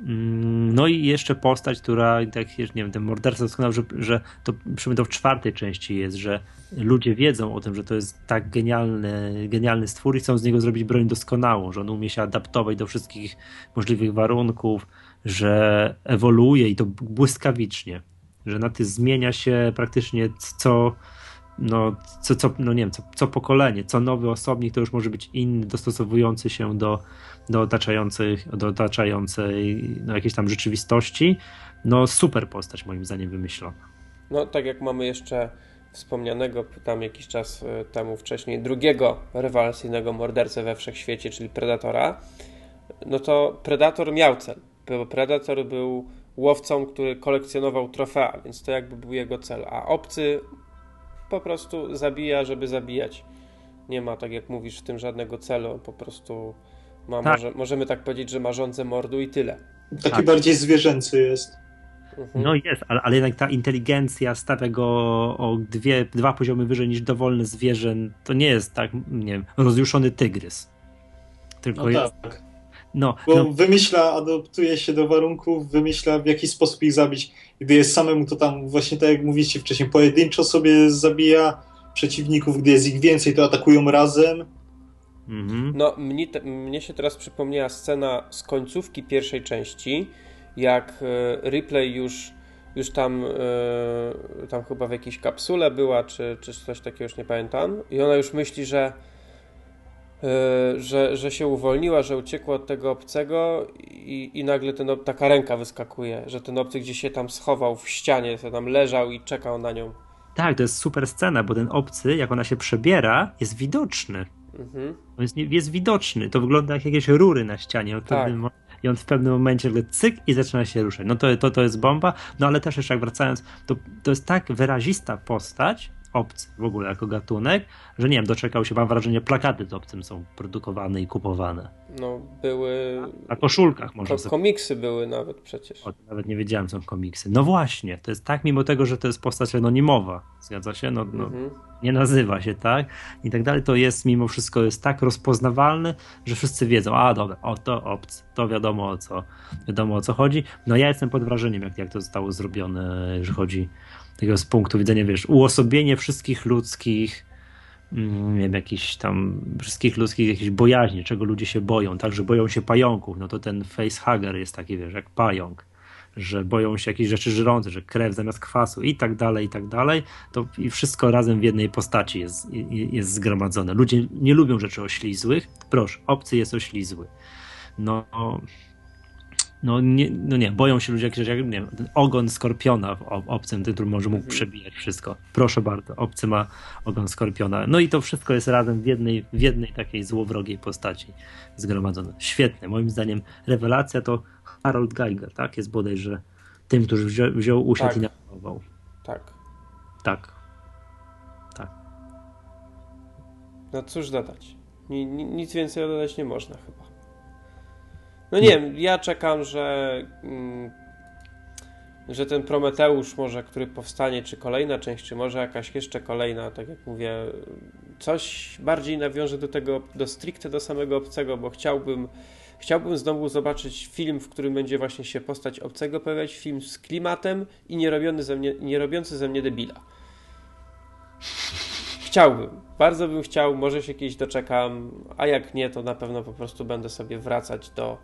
no i jeszcze postać, która, tak nie wiem, ten morderca doskonał, że, że to przynajmniej to w czwartej części jest, że ludzie wiedzą o tym, że to jest tak genialny, genialny stwór i chcą z niego zrobić broń doskonałą, że on umie się adaptować do wszystkich możliwych warunków, że ewoluuje i to błyskawicznie, że na tym zmienia się praktycznie co no, co, co, no nie wiem, co, co pokolenie, co nowy osobnik to już może być inny, dostosowujący się do, do, otaczających, do otaczającej no, jakiejś tam rzeczywistości. No super postać moim zdaniem wymyślona. No tak jak mamy jeszcze wspomnianego tam jakiś czas e, temu wcześniej drugiego rewelacyjnego mordercę we wszechświecie, czyli Predatora, no to Predator miał cel, bo Predator był łowcą, który kolekcjonował trofea, więc to jakby był jego cel, a obcy po prostu zabija, żeby zabijać. Nie ma, tak jak mówisz, w tym żadnego celu, po prostu ma, tak. może, możemy tak powiedzieć, że ma rządzę mordu i tyle. Taki tak. bardziej zwierzęcy jest. Mhm. No jest, ale, ale jednak ta inteligencja stawia go o dwie, dwa poziomy wyżej niż dowolny zwierzę. To nie jest tak, nie wiem, rozjuszony tygrys. Tylko no jest. Tak. No, Bo no. wymyśla, adoptuje się do warunków, wymyśla w jaki sposób ich zabić. Gdy jest samemu, to tam właśnie tak jak mówiliście wcześniej, pojedynczo sobie zabija przeciwników, gdy jest ich więcej, to atakują razem. Mhm. No, mnie, mnie się teraz przypomniała scena z końcówki pierwszej części, jak e, Ripley już, już tam, e, tam chyba w jakiejś kapsule była, czy, czy coś takiego, już nie pamiętam, i ona już myśli, że że, że się uwolniła, że uciekła od tego obcego i, i nagle ten, taka ręka wyskakuje, że ten obcy gdzieś się tam schował w ścianie, to tam leżał i czekał na nią. Tak, to jest super scena, bo ten obcy, jak ona się przebiera, jest widoczny. Mhm. On jest, jest widoczny. To wygląda jak jakieś rury na ścianie. Tak. I on w pewnym momencie cyk i zaczyna się ruszać. No to, to, to jest bomba. No ale też jeszcze jak wracając, to, to jest tak wyrazista postać, obcy w ogóle jako gatunek, że nie wiem, doczekał się, mam wrażenie, plakaty z obcym są produkowane i kupowane. No, były... Na koszulkach może. To komiksy były nawet przecież. O, nawet nie wiedziałem, są komiksy. No właśnie, to jest tak, mimo tego, że to jest postać anonimowa, zgadza się? No, no mhm. nie nazywa się tak i tak dalej, to jest mimo wszystko jest tak rozpoznawalny, że wszyscy wiedzą, a dobra, o to obcy, to wiadomo o co, wiadomo o co chodzi. No ja jestem pod wrażeniem, jak, jak to zostało zrobione, jeżeli chodzi tego z punktu widzenia, wiesz, uosobienie wszystkich ludzkich, mm, nie wiem, jakichś tam wszystkich ludzkich jakichś bojaźni, czego ludzie się boją, tak, że boją się pająków, no to ten facehugger jest taki, wiesz, jak pająk, że boją się jakichś rzeczy żrących, że krew zamiast kwasu i tak dalej, i tak dalej, to i wszystko razem w jednej postaci jest, jest zgromadzone. Ludzie nie lubią rzeczy oślizłych, proszę, obcy jest oślizły. no no nie, no nie, boją się ludzie, jak, nie wiem, ogon skorpiona w obcym, ten, który może mógł mhm. przebijać wszystko. Proszę bardzo, obcy ma ogon skorpiona. No i to wszystko jest razem w jednej, w jednej takiej złowrogiej postaci zgromadzone. Świetne, moim zdaniem rewelacja to Harold Geiger, tak? Jest bodajże tym, który wziął, wziął usiadł tak. i namalował. Tak. Tak. Tak. No cóż dodać. Nic więcej dodać nie można chyba. No nie wiem, ja czekam, że, mm, że ten Prometeusz może, który powstanie, czy kolejna część, czy może jakaś jeszcze kolejna, tak jak mówię, coś bardziej nawiąże do tego, do stricte do samego obcego, bo chciałbym chciałbym znowu zobaczyć film, w którym będzie właśnie się postać obcego pojawiać, film z klimatem i nie, robiony ze mnie, nie robiący ze mnie debila. Chciałbym, bardzo bym chciał, może się kiedyś doczekam, a jak nie, to na pewno po prostu będę sobie wracać do,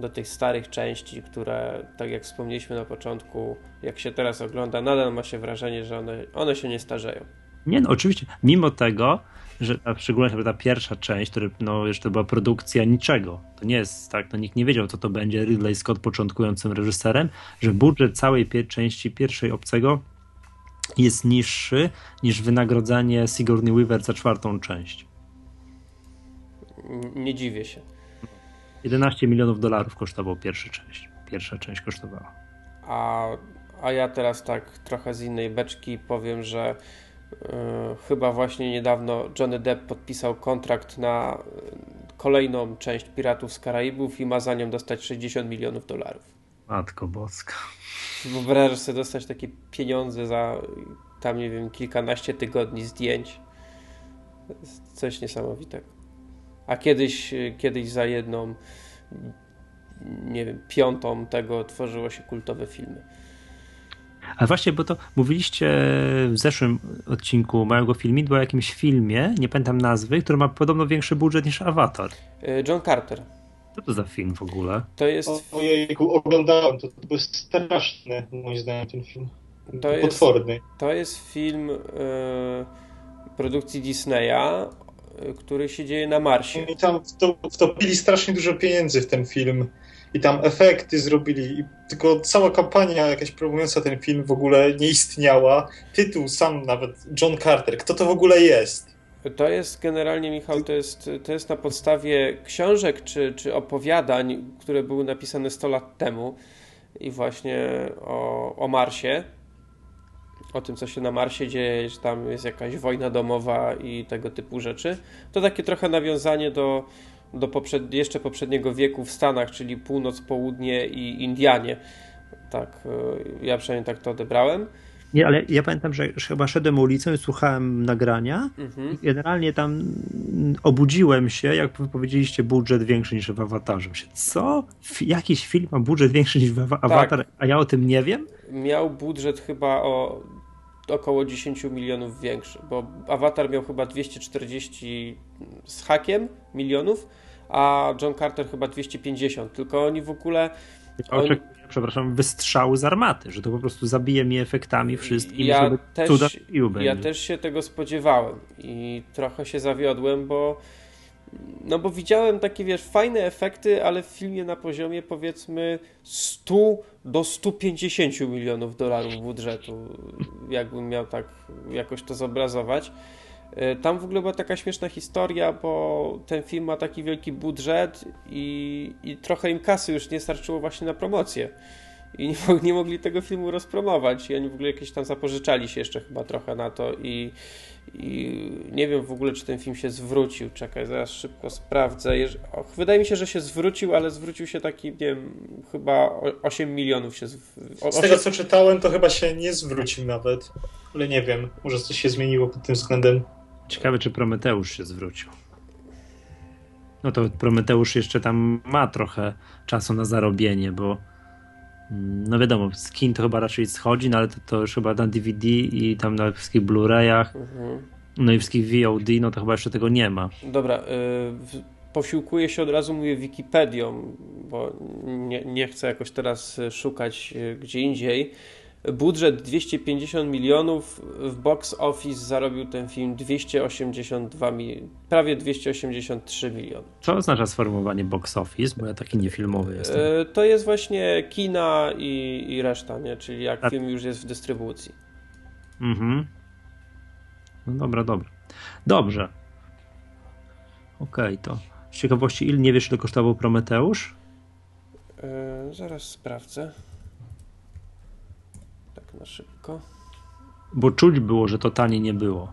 do tych starych części, które, tak jak wspomnieliśmy na początku, jak się teraz ogląda, nadal ma się wrażenie, że one, one się nie starzeją. Nie, no oczywiście, mimo tego, że a szczególnie ta pierwsza część, która no, jeszcze była produkcja niczego. To nie jest tak, no nikt nie wiedział, co to będzie. Ridley Scott początkującym reżyserem, że budżet całej pie części pierwszej obcego jest niższy niż wynagrodzenie Sigourney Weaver za czwartą część. Nie dziwię się. 11 milionów dolarów kosztował pierwsza część. Pierwsza część kosztowała. A, a ja teraz tak trochę z innej beczki powiem, że yy, chyba właśnie niedawno Johnny Depp podpisał kontrakt na kolejną część Piratów z Karaibów i ma za nią dostać 60 milionów dolarów. Matko boska. Wyobrażasz sobie dostać takie pieniądze za tam, nie wiem, kilkanaście tygodni zdjęć. Coś niesamowitego. A kiedyś, kiedyś za jedną, nie wiem, piątą tego tworzyło się kultowe filmy. A właśnie, bo to mówiliście w zeszłym odcinku małego filmidła o jakimś filmie, nie pamiętam nazwy, który ma podobno większy budżet niż Avatar. E, John Carter. Co to za film w ogóle? To jest... Ojejku, oglądałem, to, to jest straszny moim zdaniem ten film. To jest, Potworny. To jest film y, produkcji Disneya, y, który się dzieje na Marsie. I tam wtopili strasznie dużo pieniędzy w ten film i tam efekty zrobili, i tylko cała kampania jakaś promująca ten film w ogóle nie istniała. Tytuł sam nawet, John Carter, kto to w ogóle jest? To jest generalnie, Michał, to jest, to jest na podstawie książek czy, czy opowiadań, które były napisane 100 lat temu i właśnie o, o Marsie, o tym, co się na Marsie dzieje, że tam jest jakaś wojna domowa i tego typu rzeczy. To takie trochę nawiązanie do, do poprzed, jeszcze poprzedniego wieku w Stanach, czyli północ, południe i Indianie. Tak, e, ja przynajmniej tak to odebrałem. Nie, ale ja pamiętam, że chyba szedłem ulicą i słuchałem nagrania. Mhm. I generalnie tam obudziłem się, jak powiedzieliście, budżet większy niż w Awatarze. Myślę, co? Jakiś film ma budżet większy niż w Awatar, tak. a ja o tym nie wiem? Miał budżet chyba o około 10 milionów większy, bo Avatar miał chyba 240 z hakiem milionów, a John Carter chyba 250, tylko oni w ogóle... Oni... Przepraszam, wystrzały z armaty, że to po prostu zabije mnie efektami wszystkim, ja żeby też, cuda Ja też się tego spodziewałem i trochę się zawiodłem, bo no bo widziałem takie, wiesz, fajne efekty, ale w filmie na poziomie powiedzmy 100 do 150 milionów dolarów budżetu, jakbym miał tak jakoś to zobrazować. E, tam w ogóle była taka śmieszna historia, bo ten film ma taki wielki budżet i, i trochę im kasy już nie starczyło właśnie na promocję. I nie, nie mogli tego filmu rozpromować. I oni w ogóle jakieś tam zapożyczali się jeszcze chyba trochę na to i i nie wiem w ogóle, czy ten film się zwrócił. Czekaj, zaraz szybko sprawdzę. Wydaje mi się, że się zwrócił, ale zwrócił się taki, nie wiem, chyba 8 milionów się. Z tego co czytałem, to chyba się nie zwrócił nawet. Ale nie wiem, może coś się zmieniło pod tym względem. Ciekawe, czy Prometeusz się zwrócił. No to Prometeusz jeszcze tam ma trochę czasu na zarobienie, bo no wiadomo, skin to chyba raczej schodzi, no ale to, to już chyba na DVD i tam na wszystkich Blu-rayach, mhm. no i wszystkich VOD, no to chyba jeszcze tego nie ma. Dobra, y posiłkuję się od razu, mówię Wikipedią, bo nie, nie chcę jakoś teraz szukać y, gdzie indziej. Budżet 250 milionów, w box office zarobił ten film 282 mi- prawie 283 miliony. Co oznacza sformułowanie box office? Bo ja taki niefilmowy jestem. E, To jest właśnie kina i, i reszta, nie? czyli jak A- film już jest w dystrybucji. Mhm. No dobra, dobra. Dobrze. Okej, to z ciekawości, ile nie wiesz, ile kosztował Prometeusz? E, Zaraz sprawdzę. Tak na szybko. Bo czuć było, że to tanie nie było.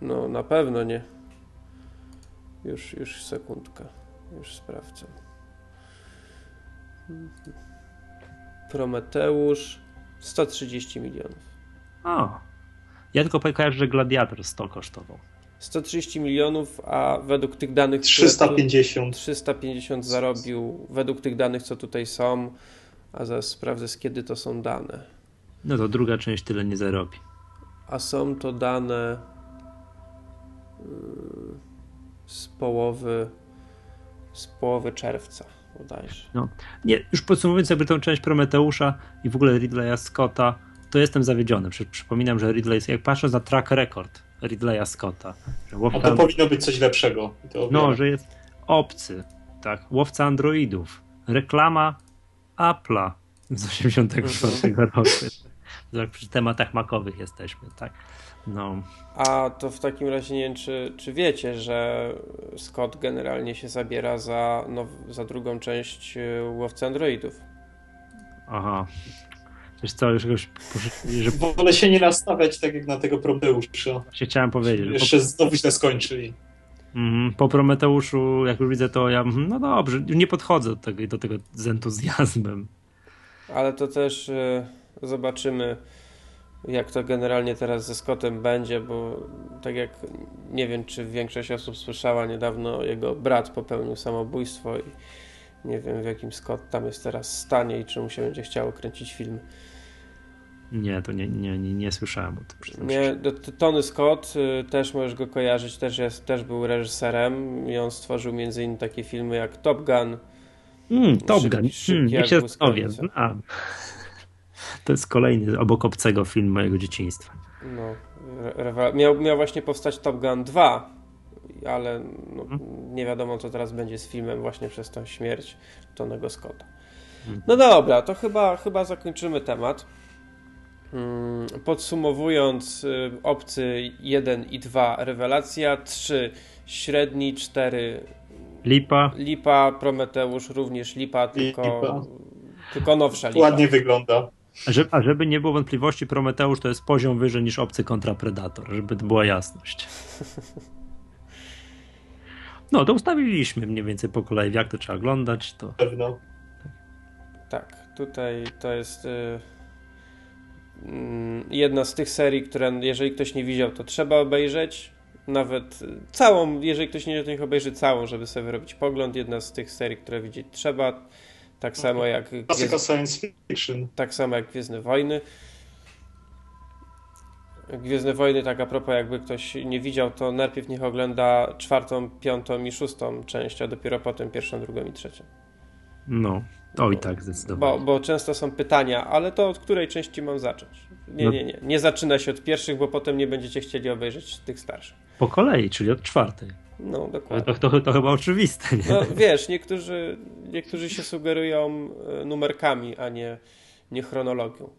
No na pewno nie. Już, już sekundka. Już sprawdzę. Prometeusz 130 milionów. O. Ja tylko kojarzę, że Gladiator 100 kosztował. 130 milionów, a według tych danych. które tu- 350. 350 zarobił, według tych danych, co tutaj są. A zaraz sprawdzę, z kiedy to są dane. No to druga część tyle nie zarobi. A są to dane yy, z połowy z połowy czerwca bodajże. Nie, już podsumowując jakby tą część Prometeusza i w ogóle Ridleya Scotta, to jestem zawiedziony. Przy, przypominam, że Ridley, jak patrzę na track record Ridleya Scotta, że No łowca, to powinno być coś lepszego. No, że jest obcy, tak, łowca androidów, reklama Apple'a z 84 roku. Tak, przy tematach makowych jesteśmy, tak. No, A to w takim razie nie wiem, czy, czy wiecie, że Scott generalnie się zabiera za, now, za drugą część yy, łowcy androidów. aha. Wiesz co, już że Wolę się nie nastawiać tak jak na tego Prometeusza. właśnie chciałem powiedzieć, że po, Jeszcze znowu źle skończyli. Mhm, Po Prometeuszu, jak już widzę, to ja, mhm, no dobrze, nie podchodzę do tego, do tego z entuzjazmem. Ale to też y, zobaczymy, jak to generalnie teraz ze Scottem będzie, bo tak jak nie wiem, czy większość osób słyszała niedawno, jego brat popełnił samobójstwo i nie wiem, w jakim Scott tam jest teraz stanie i czy mu się będzie chciało kręcić film. Nie, to nie, nie, nie, nie słyszałem o tym. przyznam Nie, Tony Scott y, też możesz go kojarzyć, też, jest, też był reżyserem i on stworzył między innymi takie filmy jak Top Gun. Mm, Top Gun, mm, jak się zastanowię. znam. To jest kolejny obok obcego film mojego dzieciństwa. No, re- miał, miał właśnie powstać Top Gun 2, ale no, Mhm. nie wiadomo, co teraz będzie z filmem właśnie przez tą śmierć Tonego Scotta. Mhm. No dobra, to chyba, chyba zakończymy temat. Mm, Podsumowując, y, obcy 1 i 2 rewelacja, 3 średni, 4 Lipa, lipa, Prometeusz również lipa, tylko, Lipa. tylko nowsza lipa. Ładnie wygląda. a żeby, a żeby nie było wątpliwości, Prometeusz to jest poziom wyżej niż obcy kontra Predator, żeby to była jasność. No, to ustawiliśmy mniej więcej po kolei, jak to trzeba oglądać, to Pewno. Tak, tutaj to jest y, mm, jedna z tych serii, które jeżeli ktoś nie widział, to trzeba obejrzeć. Nawet y, całą, jeżeli ktoś nie to niech obejrzy całą, żeby sobie wyrobić pogląd. Jedna z tych serii, które widzieć trzeba. Tak samo jak, Klasyka Gwiez- science fiction. tak samo jak Gwiezdne Wojny. Gwiezdne Wojny, tak a propos, jakby ktoś nie widział, to najpierw niech ogląda czwartą, piątą i szóstą część, a dopiero potem pierwszą, drugą i trzecią. no, oj tak, Bo, zdecydowanie. bo często są pytania, ale to od której części mam zacząć? Nie, No. nie, nie. Nie zaczyna się od pierwszych, bo potem nie będziecie chcieli obejrzeć tych starszych. Po kolei, czyli od czwartej. No, dokładnie. to, to, to chyba oczywiste, nie? No, wiesz, niektórzy, niektórzy się sugerują e, numerkami, a nie, nie chronologią.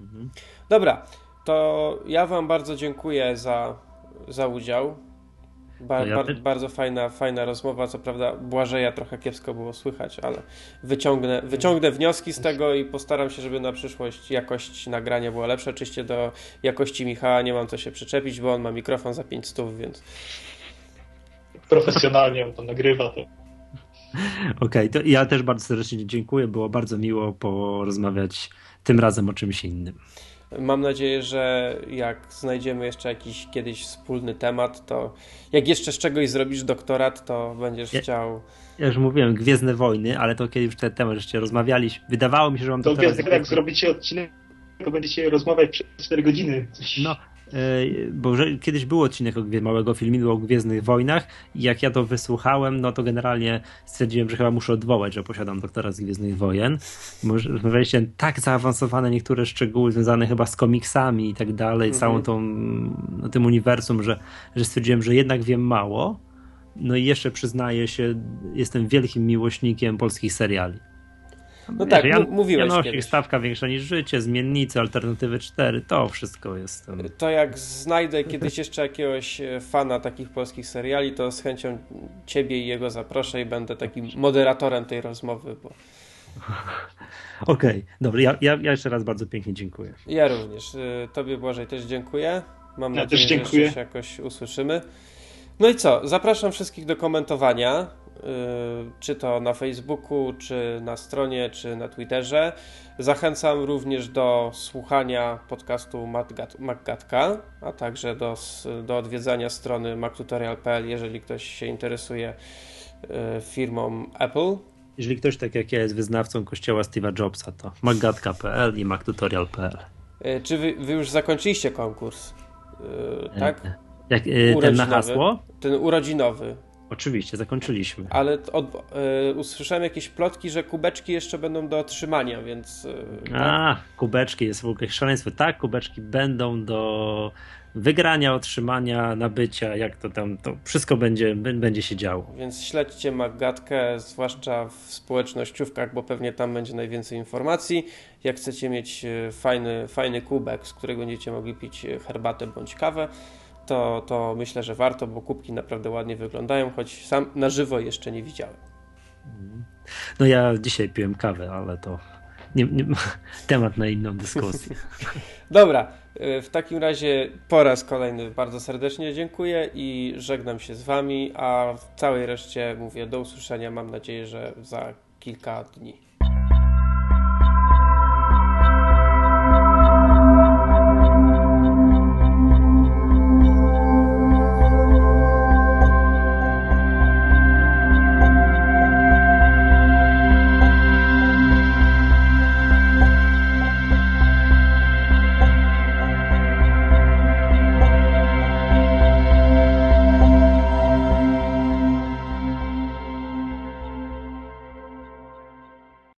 Mhm. Dobra, to ja Wam bardzo dziękuję za, za udział. Bar, też. bardzo fajna, fajna rozmowa. Co prawda, Błażeja trochę kiepsko było słychać, ale wyciągnę, wyciągnę wnioski z tego i postaram się, żeby na przyszłość jakość nagrania była lepsza. Oczywiście do jakości Michała nie mam co się przyczepić, bo on ma mikrofon za 500, więc Profesjonalnie on to nagrywa. To Okej, to ja też bardzo serdecznie dziękuję. Było bardzo miło porozmawiać tym razem o czymś innym. Mam nadzieję, że jak znajdziemy jeszcze jakiś kiedyś wspólny temat, to jak jeszcze z czegoś zrobisz doktorat, to będziesz Ja- chciał. Ja już mówiłem, Gwiezdne Wojny, ale to kiedy już ten temat jeszcze rozmawialiśmy, wydawało mi się, że mam to to wiesz, jak zrobicie odcinek, to będziecie rozmawiać przez 4 godziny. Coś No, bo kiedyś był odcinek o małego filmu o Gwiezdnych Wojnach i jak ja to wysłuchałem, no to generalnie stwierdziłem, że chyba muszę odwołać, że posiadam doktora z Gwiezdnych Wojen. Rozmawialiście tak zaawansowane niektóre szczegóły związane chyba z komiksami i tak dalej, mhm. całą tą, no, tym uniwersum, że, że stwierdziłem, że jednak wiem mało. No i jeszcze przyznaję się, jestem wielkim miłośnikiem polskich seriali. No tak, Jan, mówiłeś Janosik, kiedyś. stawka większa niż życie, zmiennicy, alternatywy 4, to wszystko jest. To jak znajdę kiedyś jeszcze jakiegoś e, fana takich polskich seriali, to z chęcią ciebie i jego zaproszę i będę takim moderatorem tej rozmowy. Bo... Okej, okay, dobra, ja, ja, ja, jeszcze raz bardzo pięknie dziękuję. Ja również. E, tobie Błażej też dziękuję. Mam ja nadzieję, że się jakoś usłyszymy. No i co? Zapraszam wszystkich do komentowania. Y, czy to na Facebooku, czy na stronie, czy na Twitterze. Zachęcam również do słuchania podcastu MacGatka, a także do, do odwiedzania strony mactutorial.pl, jeżeli ktoś się interesuje y, firmą Apple. Jeżeli ktoś tak jak ja jest wyznawcą kościoła Steve'a Jobsa, to macgatka.pl i mactutorial.pl. Y, czy wy, wy, już zakończyliście konkurs? Tak? Jak, ten na hasło? Ten urodzinowy. Oczywiście, zakończyliśmy. Ale od, y, usłyszałem jakieś plotki, że kubeczki jeszcze będą do otrzymania, więc. Y, A, tak? kubeczki jest w ogóle szaleństwo. Tak, kubeczki będą do wygrania, otrzymania, nabycia, jak to tam, to wszystko będzie, będzie się działo. Więc śledźcie Maggatkę, zwłaszcza w społecznościówkach, bo pewnie tam będzie najwięcej informacji. Jak chcecie mieć fajny, fajny kubek, z którego będziecie mogli pić herbatę bądź kawę, to, to myślę, że warto, bo kubki naprawdę ładnie wyglądają, choć sam na żywo jeszcze nie widziałem. No ja dzisiaj piłem kawę, ale to nie, nie, temat na inną dyskusję. Dobra, w takim razie po raz kolejny bardzo serdecznie dziękuję i żegnam się z Wami, a w całej reszcie mówię do usłyszenia. Mam nadzieję, że za kilka dni.